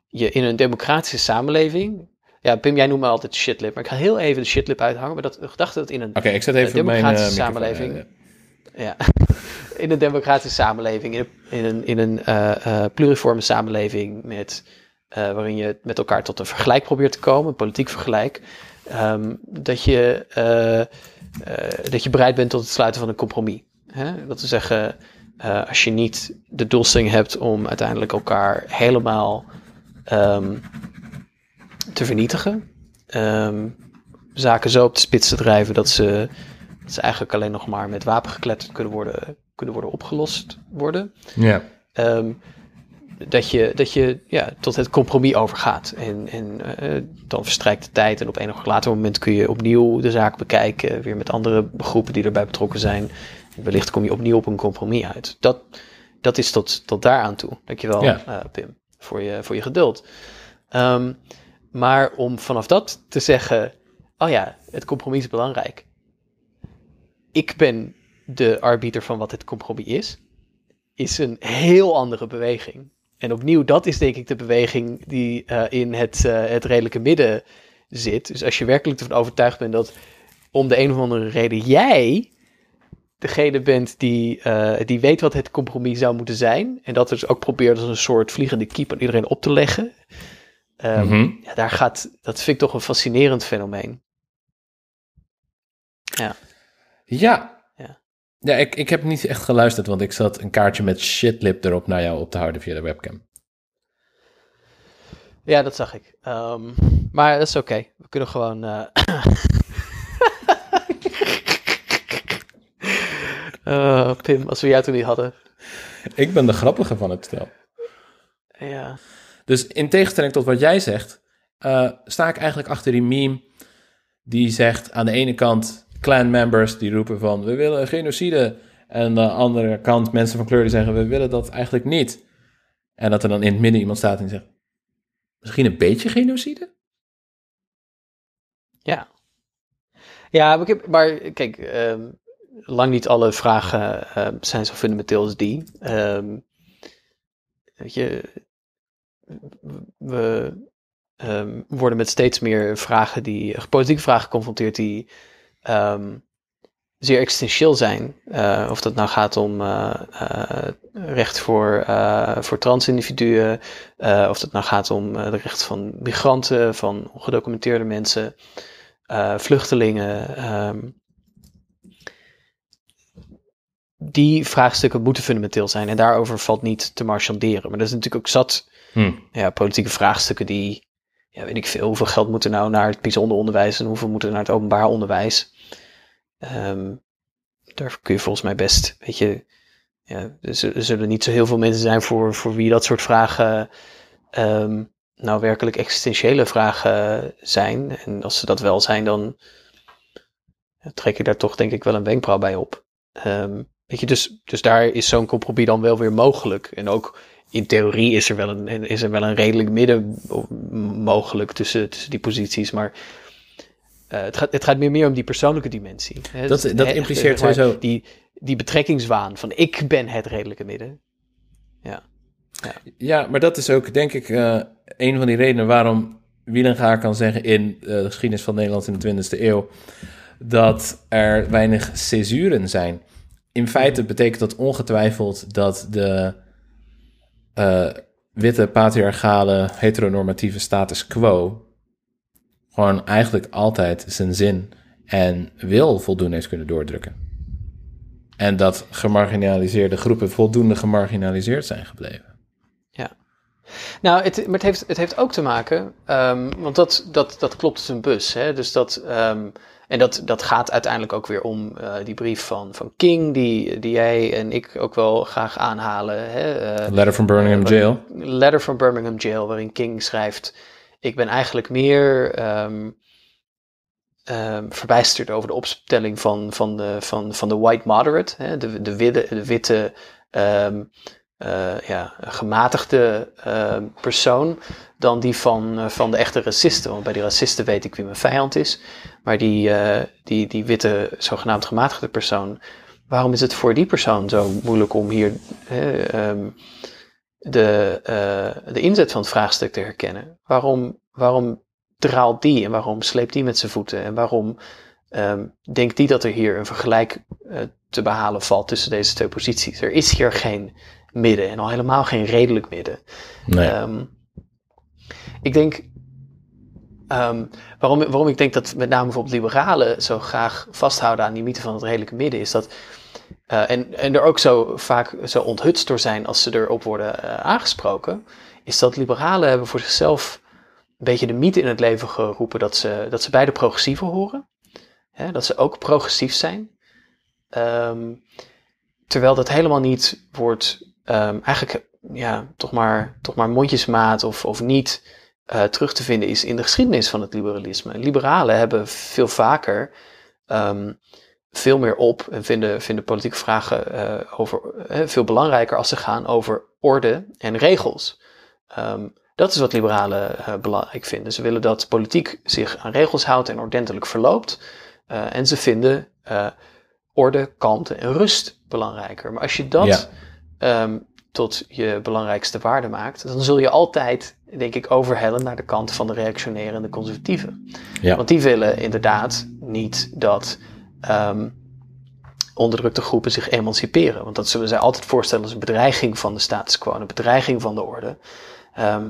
je in een democratische samenleving, ja Pim, jij noemt me altijd shitlip, maar ik ga heel even de shitlip uithangen, maar dat, de gedachte dat in een Oké, ik zet even Eh, mijn democratische eh, microfoon, samenleving. eh, ja. *laughs* in een democratische samenleving, in een, in een, in een eh, eh, pluriforme samenleving, met, eh, waarin je met elkaar tot een vergelijk probeert te komen, een politiek vergelijk, ehm, dat, je, eh, eh, dat je bereid bent tot het sluiten van een compromis. Hè? Dat te zeggen, eh, als je niet de doelstelling hebt om uiteindelijk elkaar helemaal ehm, te vernietigen, ehm, zaken zo op de spits te drijven dat ze dat ze eigenlijk alleen nog maar met wapen gekletterd kunnen worden, kunnen worden opgelost worden. Ja. Dat je, dat je ja, tot het compromis overgaat. En, en eh, dan verstrijkt de tijd en op een of later moment kun je opnieuw de zaak bekijken. Weer met andere groepen die erbij betrokken zijn. En wellicht kom je opnieuw op een compromis uit. Dat, dat is tot, tot daaraan toe. Dankjewel Ja. eh, Pim voor je, voor je geduld. Ehm, maar om vanaf dat te zeggen, oh ja, het compromis is belangrijk. Ik ben de arbiter van wat het compromis is, is een heel andere beweging. En opnieuw, dat is denk ik de beweging die eh, in het, eh, het redelijke midden zit. Dus als je werkelijk ervan overtuigd bent dat om de een of andere reden jij degene bent die, eh, die weet wat het compromis zou moeten zijn. En dat dus ook probeert als een soort vliegende kiep aan iedereen op te leggen. Ehm, Mhm. ja, daar gaat, dat vind ik toch een fascinerend fenomeen. Ja. Ja. Ja, ik, ik heb niet echt geluisterd, want ik zat een kaartje met shitlip erop naar jou op te houden via de webcam. Ja, dat zag ik. Ehm, maar dat is oké. We kunnen gewoon. eh, *laughs* Eh, Pim, als we jou toen niet hadden. Ik ben de grappige van het stel. Ja. Dus in tegenstelling tot wat jij zegt, eh, sta ik eigenlijk achter die meme die zegt aan de ene kant clan members die roepen van we willen genocide. En aan de andere kant mensen van kleur die zeggen we willen dat eigenlijk niet. En dat er dan in het midden iemand staat en zegt misschien een beetje genocide? Ja. Ja, maar, kijk, ehm, lang niet alle vragen ehm, zijn zo fundamenteel als die. Ehm, weet je, we worden met steeds meer vragen die, politieke vragen geconfronteerd die ehm, zeer existentieel zijn. Eh, of dat nou gaat om eh, eh, recht voor, voor transindividuen, of dat nou gaat om de recht van migranten, van ongedocumenteerde mensen, vluchtelingen. ehm, die vraagstukken moeten fundamenteel zijn en daarover valt niet te marchanderen. Maar er is natuurlijk ook zat Hm. ja, politieke vraagstukken die, ja, weet ik veel, hoeveel geld moet er nou naar het bijzonder onderwijs en hoeveel moet er naar het openbaar onderwijs? Ehm, daar kun je volgens mij best, weet je, ja, er zullen- niet zo heel veel mensen zijn voor, voor wie dat soort vragen ehm, nou werkelijk existentiële vragen zijn. En als ze dat wel zijn, dan trek je daar toch denk ik wel een wenkbrauw bij op. Ehm, weet je, dus, dus daar is zo'n compromis dan wel weer mogelijk. En ook in theorie is er wel een, is er wel een redelijk midden mogelijk tussen, tussen die posities. Maar eh, het, gaat, het gaat meer, meer om die persoonlijke dimensie. Hè? Dat- Dus dat echt, impliceert zeg maar, sowieso- Die, die betrekkingswaan van ik ben het redelijke midden. Ja. Ja, maar dat is ook, denk ik, eh, een van die redenen waarom Wielengaar kan zeggen in eh, de geschiedenis van Nederland in de 20e eeuw dat er weinig césuren zijn. In feite betekent dat ongetwijfeld dat de eh, witte, patriarchale, heteronormatieve status quo gewoon eigenlijk altijd zijn zin en wil voldoen heeft kunnen doordrukken. En dat gemarginaliseerde groepen voldoende gemarginaliseerd zijn gebleven. Nou, het, maar het heeft, het heeft ook te maken, ehm, want dat, dat, dat klopt, het is een bus. Hè? Dus dat, ehm, en dat, dat gaat uiteindelijk ook weer om eh, die brief van, van King, die, die jij en ik ook wel graag aanhalen. Hè? Eh, Letter from Birmingham Jail. Letter from Birmingham Jail, waarin King schrijft: Ik ben eigenlijk meer ehm, verbijsterd over de opstelling van, van, de, van, van de white moderate, hè, de, de, witte, de witte ehm, eh, ja, gematigde persoon, dan die van, eh, van de echte racisten. Want bij die racisten weet ik wie mijn vijand is. Maar die, eh, die, die witte, zogenaamd gematigde persoon, waarom is het voor die persoon zo moeilijk om hier ehm, de, eh, de inzet van het vraagstuk te herkennen. Waarom, waarom draalt die en waarom sleept die met zijn voeten? En waarom ehm, denkt die dat er hier een vergelijk te behalen valt tussen deze twee posities? Er is hier geen midden en al helemaal geen redelijk midden. Nee. Ehm, ik denk. ehm, waarom, waarom ik denk dat met name bijvoorbeeld liberalen zo graag vasthouden aan die mythe van het redelijke midden, is dat. eh, en, en er ook zo vaak zo onthutst door zijn als ze erop worden eh, aangesproken, is dat liberalen hebben voor zichzelf een beetje de mythe in het leven geroepen dat ze, dat ze bij de progressieven horen. Hè, dat ze ook progressief zijn. Ehm, terwijl dat helemaal niet wordt, ehm, eigenlijk ja, toch maar, toch maar mondjesmaat of, of niet eh, terug te vinden is in de geschiedenis van het liberalisme. Liberalen hebben veel vaker ehm, veel meer op en vinden, vinden politieke vragen eh, over, eh, veel belangrijker als ze gaan over orde en regels. Ehm, dat is wat liberalen belangrijk vinden. Ze willen dat politiek zich aan regels houdt en ordentelijk verloopt. En ze vinden orde, kalmte en rust belangrijker. Maar als je dat Ja. ehm, tot je belangrijkste waarde maakt, dan zul je altijd, denk ik, overhellen naar de kant van de reactionairen en de conservatieven. Ja. Want die willen inderdaad niet dat ehm, onderdrukte groepen zich emanciperen. Want dat zullen zij altijd voorstellen als een bedreiging van de status quo, een bedreiging van de orde. Ehm,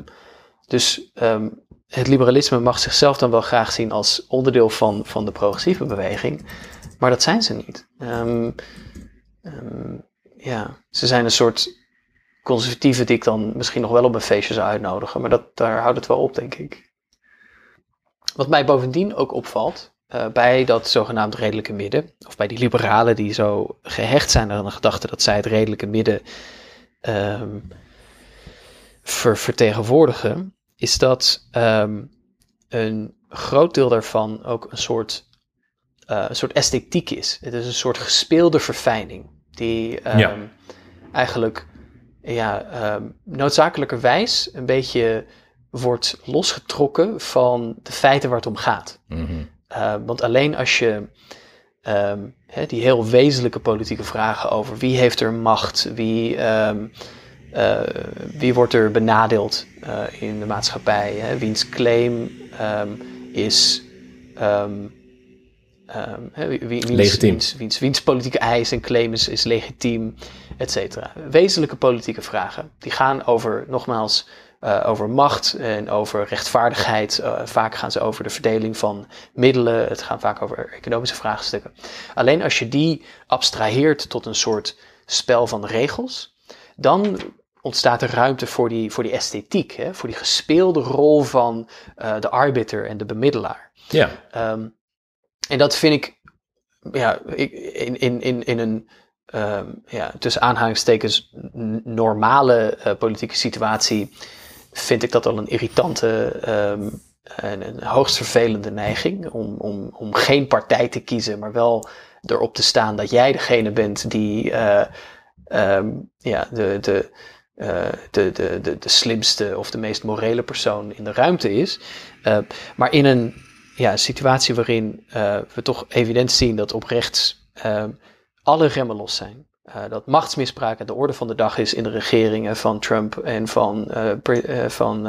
dus ehm, het liberalisme mag zichzelf dan wel graag zien als onderdeel van, van de progressieve beweging, maar dat zijn ze niet. Ja, ze zijn een soort conservatieven die ik dan misschien nog wel op een feestje zou uitnodigen, maar dat, daar houdt het wel op, denk ik. Wat mij bovendien ook opvalt, eh, bij dat zogenaamd redelijke midden, of bij die liberalen die zo gehecht zijn aan de gedachte dat zij het redelijke midden ver- vertegenwoordigen, is dat ehm, een groot deel daarvan ook een soort, eh, een soort esthetiek is. Het is een soort gespeelde verfijning, die ehm, Ja. eigenlijk ja, ehm, noodzakelijkerwijs een beetje wordt losgetrokken van de feiten waar het om gaat. Mhm. Uh, want alleen als je ehm, hè, die heel wezenlijke politieke vragen over wie heeft er macht, wie, ehm, eh, wie wordt er benadeeld eh, in de maatschappij, hè, wiens claim ehm, is ehm, ehm, wie- wiens. Wiens, wiens, wiens politieke eis en claim is, is legitiem, et cetera. Wezenlijke politieke vragen, die gaan over, nogmaals, eh, over macht en over rechtvaardigheid. Eh, vaak gaan ze over de verdeling van middelen. Het gaat vaak over economische vraagstukken. Alleen als je die abstraheert tot een soort spel van regels, dan ontstaat er ruimte voor die, voor die esthetiek, hè? voor die gespeelde rol van eh, de arbiter en de bemiddelaar. Ja. Ehm, en dat vind ik, ja, in, in, in, in een ehm, ja, tussen aanhalingstekens normale eh, politieke situatie, vind ik dat al een irritante ehm, en een hoogst vervelende neiging om, om, om geen partij te kiezen, maar wel erop te staan dat jij degene bent die eh, ehm, ja, de, de, eh, de, de, de, de slimste of de meest morele persoon in de ruimte is. Maar in een ja, situatie waarin eh, we toch evident zien dat op rechts eh, alle remmen los zijn. Eh, dat machtsmisbruik aan de orde van de dag is in de regeringen van Trump en van, eh, van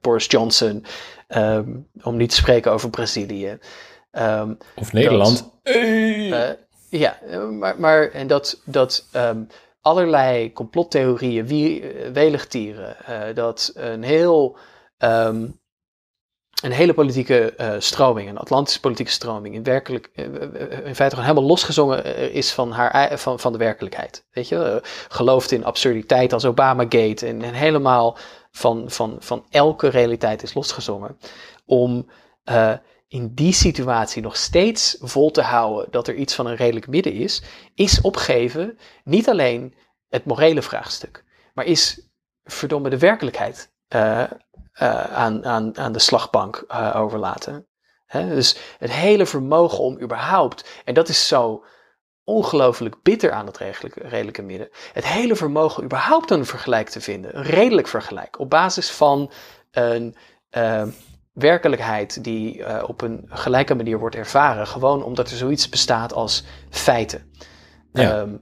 Boris Johnson. ehm, om niet te spreken over Brazilië. Ehm, Of Nederland. Ja, maar, maar en dat, dat ehm, allerlei complottheorieën, wie, weligtieren, eh, dat een heel, ehm, een hele politieke eh, stroming, een Atlantische politieke stroming, in, werkelijk, eh, eh, in feite gewoon helemaal losgezongen is van, haar, van, van de werkelijkheid. Weet je, gelooft in absurditeit als Obamagate en, en helemaal van, van, van elke realiteit is losgezongen. Om in die situatie nog steeds vol te houden dat er iets van een redelijk midden is, is opgeven niet alleen het morele vraagstuk, maar is verdomme de werkelijkheid eh, aan, aan, aan de slagbank eh, overlaten. Dus het hele vermogen om überhaupt, en dat is zo ongelooflijk bitter aan het redelijke, redelijke midden, het hele vermogen überhaupt een vergelijk te vinden, een redelijk vergelijk, op basis van een eh, werkelijkheid die op een gelijke manier wordt ervaren, gewoon omdat er zoiets bestaat als feiten. Ja. Ehm,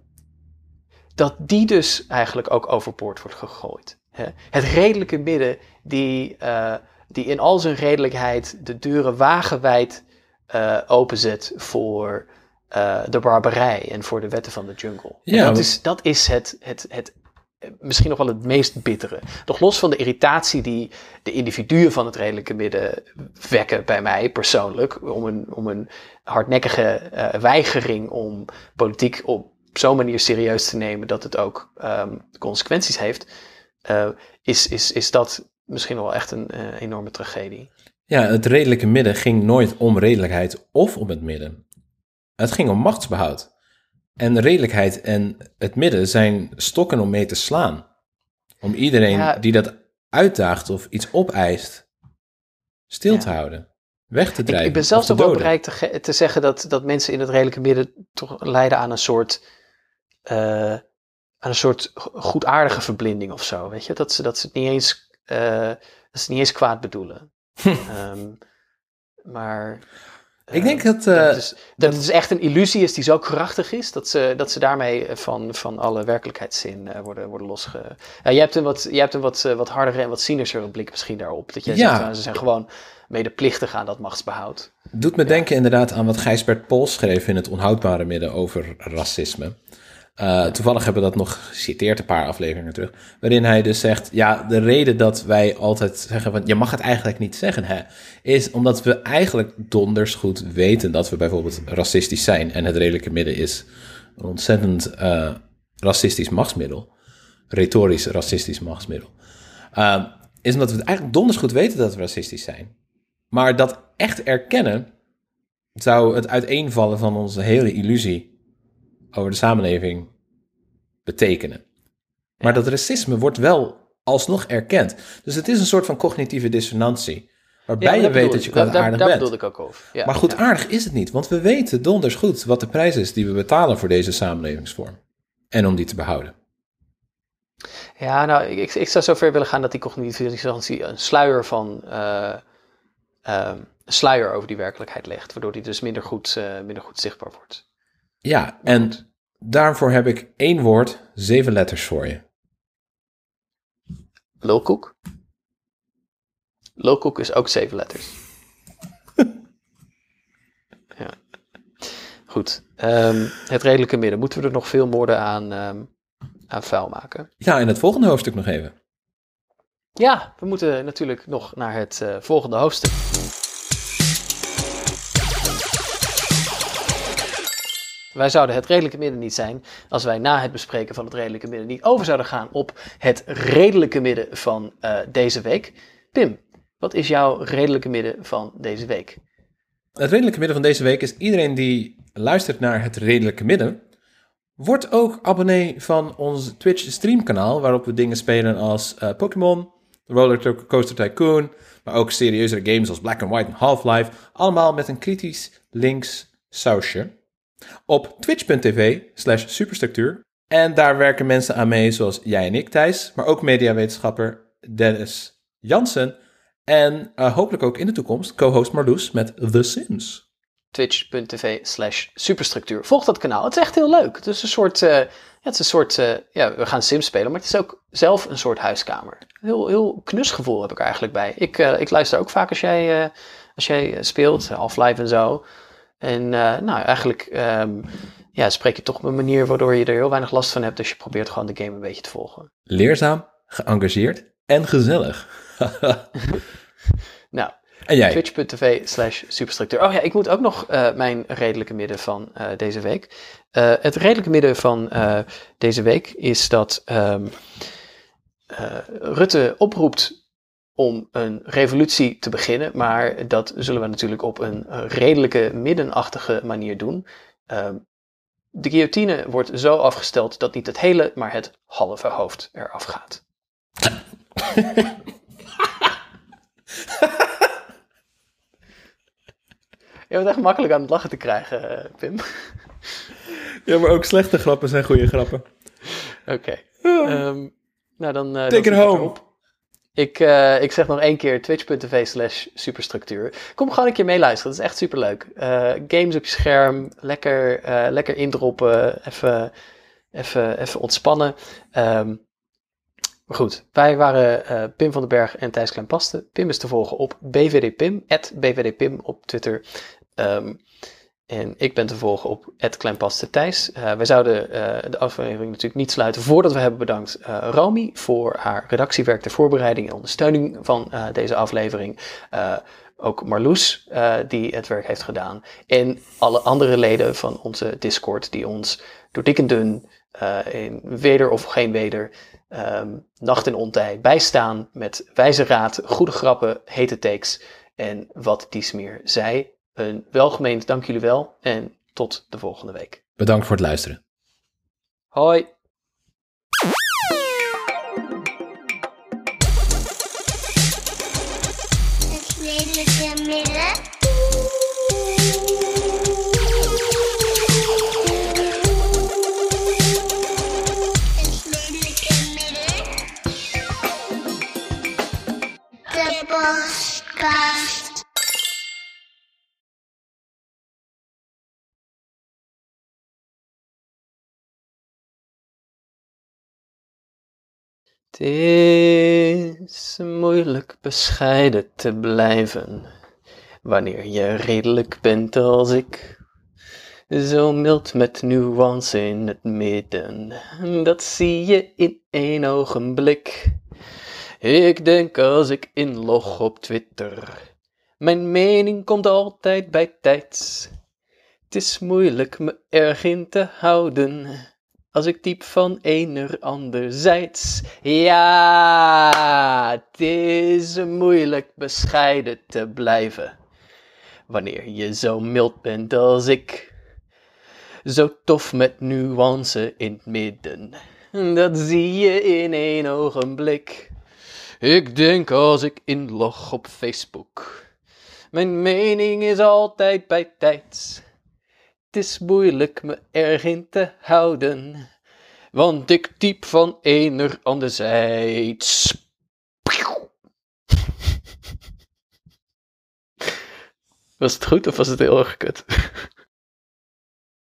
dat die dus eigenlijk ook overboord wordt gegooid. Het redelijke midden die, eh, die in al zijn redelijkheid de deuren wagenwijd eh, openzet voor eh, de barbarij en voor de wetten van de jungle. Ja, dat, is, dat is het, het, het misschien nog wel het meest bittere. Nog los van de irritatie die de individuen van het redelijke midden wekken bij mij persoonlijk, om een, om een hardnekkige weigering om politiek op zo'n manier serieus te nemen dat het ook ehm, consequenties heeft, eh, is, is, is dat misschien wel echt een eh, enorme tragedie. Ja, het redelijke midden ging nooit om redelijkheid of om het midden. Het ging om machtsbehoud. En redelijkheid en het midden zijn stokken om mee te slaan. Om iedereen Ja. die dat uitdaagt of iets opeist, stil Ja. te houden. Weg te drijven. ik ben zelfs nog te wel bereid te zeggen dat, dat mensen in het redelijke midden toch lijden aan een soort, eh, aan een soort go- goedaardige verblinding of zo. Weet je? Dat, ze, dat, ze het niet eens, eh, dat ze het niet eens kwaad bedoelen. Ehm, maar. Ik denk eh, dat... dat, eh, het dus, dat het dus echt een illusie is die zo krachtig is dat ze, dat ze daarmee van, van alle werkelijkheidszin worden, worden losge. Ja, jij hebt een wat, jij hebt een wat, wat hardere en wat cynischer blik misschien daarop. Dat jij Ja. zegt, nou, ze zijn gewoon medeplichtig aan dat machtsbehoud. Doet me denken inderdaad aan wat Gijsbert Pols schreef in het onhoudbare midden over racisme. Eh, toevallig hebben we dat nog geciteerd een paar afleveringen terug. Waarin hij dus zegt, ja, de reden dat wij altijd zeggen van, je mag het eigenlijk niet zeggen, hè, is omdat we eigenlijk donders goed weten dat we bijvoorbeeld racistisch zijn. En het redelijke midden is een ontzettend eh, racistisch machtsmiddel. Retorisch racistisch machtsmiddel. Eh, is omdat we het eigenlijk donders goed weten dat we racistisch zijn. Maar dat echt erkennen zou het uiteenvallen van onze hele illusie over de samenleving betekenen. Maar dat racisme wordt wel alsnog erkend. Dus het is een soort van cognitieve dissonantie. Waarbij Ja, je weet dat je kwaadaardig daar, daar bent. bedoelde ik ook over. Ja, maar goed, ja. aardig is het niet. Want we weten donders goed wat de prijs is die we betalen voor deze samenlevingsvorm. En om die te behouden. Ja, nou, ik, ik, ik zou zover willen gaan dat die cognitieve dissonantie een sluier van eh, ehm, een sluier over die werkelijkheid legt, waardoor die dus minder goed, eh, minder goed zichtbaar wordt. Ja, en daarvoor heb ik één woord, zeven letters voor je. Lulkoek. Lulkoek is ook zeven letters. *laughs* ja. Goed. Ehm, het redelijke midden. Moeten we er nog veel moorden aan, ehm, aan vuil maken? Ja, en het volgende hoofdstuk nog even. Ja, we moeten natuurlijk nog naar het eh, volgende hoofdstuk. Wij zouden het redelijke midden niet zijn als wij na het bespreken van het redelijke midden niet over zouden gaan op het redelijke midden van eh, deze week. Pim, wat is jouw redelijke midden van deze week? Het redelijke midden van deze week is iedereen die luistert naar het redelijke midden, wordt ook abonnee van ons Twitch streamkanaal, waarop we dingen spelen als eh, Pokémon, Roller Coaster Tycoon, maar ook serieuzere games als Black and White en Half-Life, allemaal met een kritisch links sausje. Op twitch.tv slash superstructuur. En daar werken mensen aan mee zoals jij en ik, Thijs, maar ook mediawetenschapper Dennis Jansen en eh, hopelijk ook in de toekomst co-host Marloes met The Sims. Twitch.tv slash superstructuur. Volg dat kanaal. Het is echt heel leuk. Het is een soort, eh, het is een soort eh, ja, we gaan Sims spelen, maar het is ook zelf een soort huiskamer. Heel, heel knusgevoel heb ik eigenlijk bij. Ik, ik luister ook vaak als jij, als jij speelt, Half-Life en zo. En eh, nou, eigenlijk ehm, ja, spreek je toch op een manier waardoor je er heel weinig last van hebt. Dus je probeert gewoon de game een beetje te volgen. Leerzaam, geëngageerd en gezellig. *laughs* Nou? Twitch.tv slash superstructuur. Oh ja, ik moet ook nog eh, mijn redelijke midden van eh, deze week. Het redelijke midden van deze week is dat ehm, eh, Rutte oproept om een revolutie te beginnen. Maar dat zullen we natuurlijk op een eh, redelijke middenachtige manier doen. Ehm, de guillotine wordt zo afgesteld dat niet het hele, maar het halve hoofd eraf gaat. Je bent echt makkelijk aan het lachen te krijgen, eh, Pim. Ja, maar ook slechte grappen zijn goede grappen. Oké. Ehm, nou, dan... dan Take it home. erop. Ik, eh, ik zeg nog één keer twitch.tv slash superstructuur. Kom gewoon een keer meeluisteren, dat is echt superleuk. Eh games op je scherm, lekker, eh, lekker indroppen, even, even, even ontspannen. Ehm, maar goed, wij waren Pim van den Berg en Thijs Kleinpaste. Pim is te volgen op BVDPim, BVDPim op Twitter. Ehm, en ik ben te volgen op Kleinpaste Thijs. Eh, wij zouden eh, de aflevering natuurlijk niet sluiten voordat we hebben bedankt eh, Romy voor haar redactiewerk ter voorbereiding en ondersteuning van deze aflevering. Ook Marloes, die het werk heeft gedaan. En alle andere leden van onze Discord die ons door dik en dun, in weder of geen weder, ehm, nacht en ontij bijstaan met wijze raad, goede grappen, hete takes en wat dies meer zij. Een welgemeend dank jullie wel en tot de volgende week. Bedankt voor het luisteren. Hoi! Het Het is moeilijk bescheiden te blijven wanneer je redelijk bent als ik. Zo mild met nuance in het midden, dat zie je in één ogenblik. Ik denk als ik inlog op Twitter, mijn mening komt altijd bij tijds. Het is moeilijk me erg in te houden. Als ik typ van ener anderzijds. Ja, het is moeilijk bescheiden te blijven. Wanneer je zo mild bent als ik. Zo tof met nuance in het midden. Dat zie je in één ogenblik. Ik denk als ik inlog op Facebook. Mijn mening is altijd bij tijds. Het is moeilijk me erg in te houden, want ik typ van ener anderzijds. *laughs* Was het goed of was het heel erg?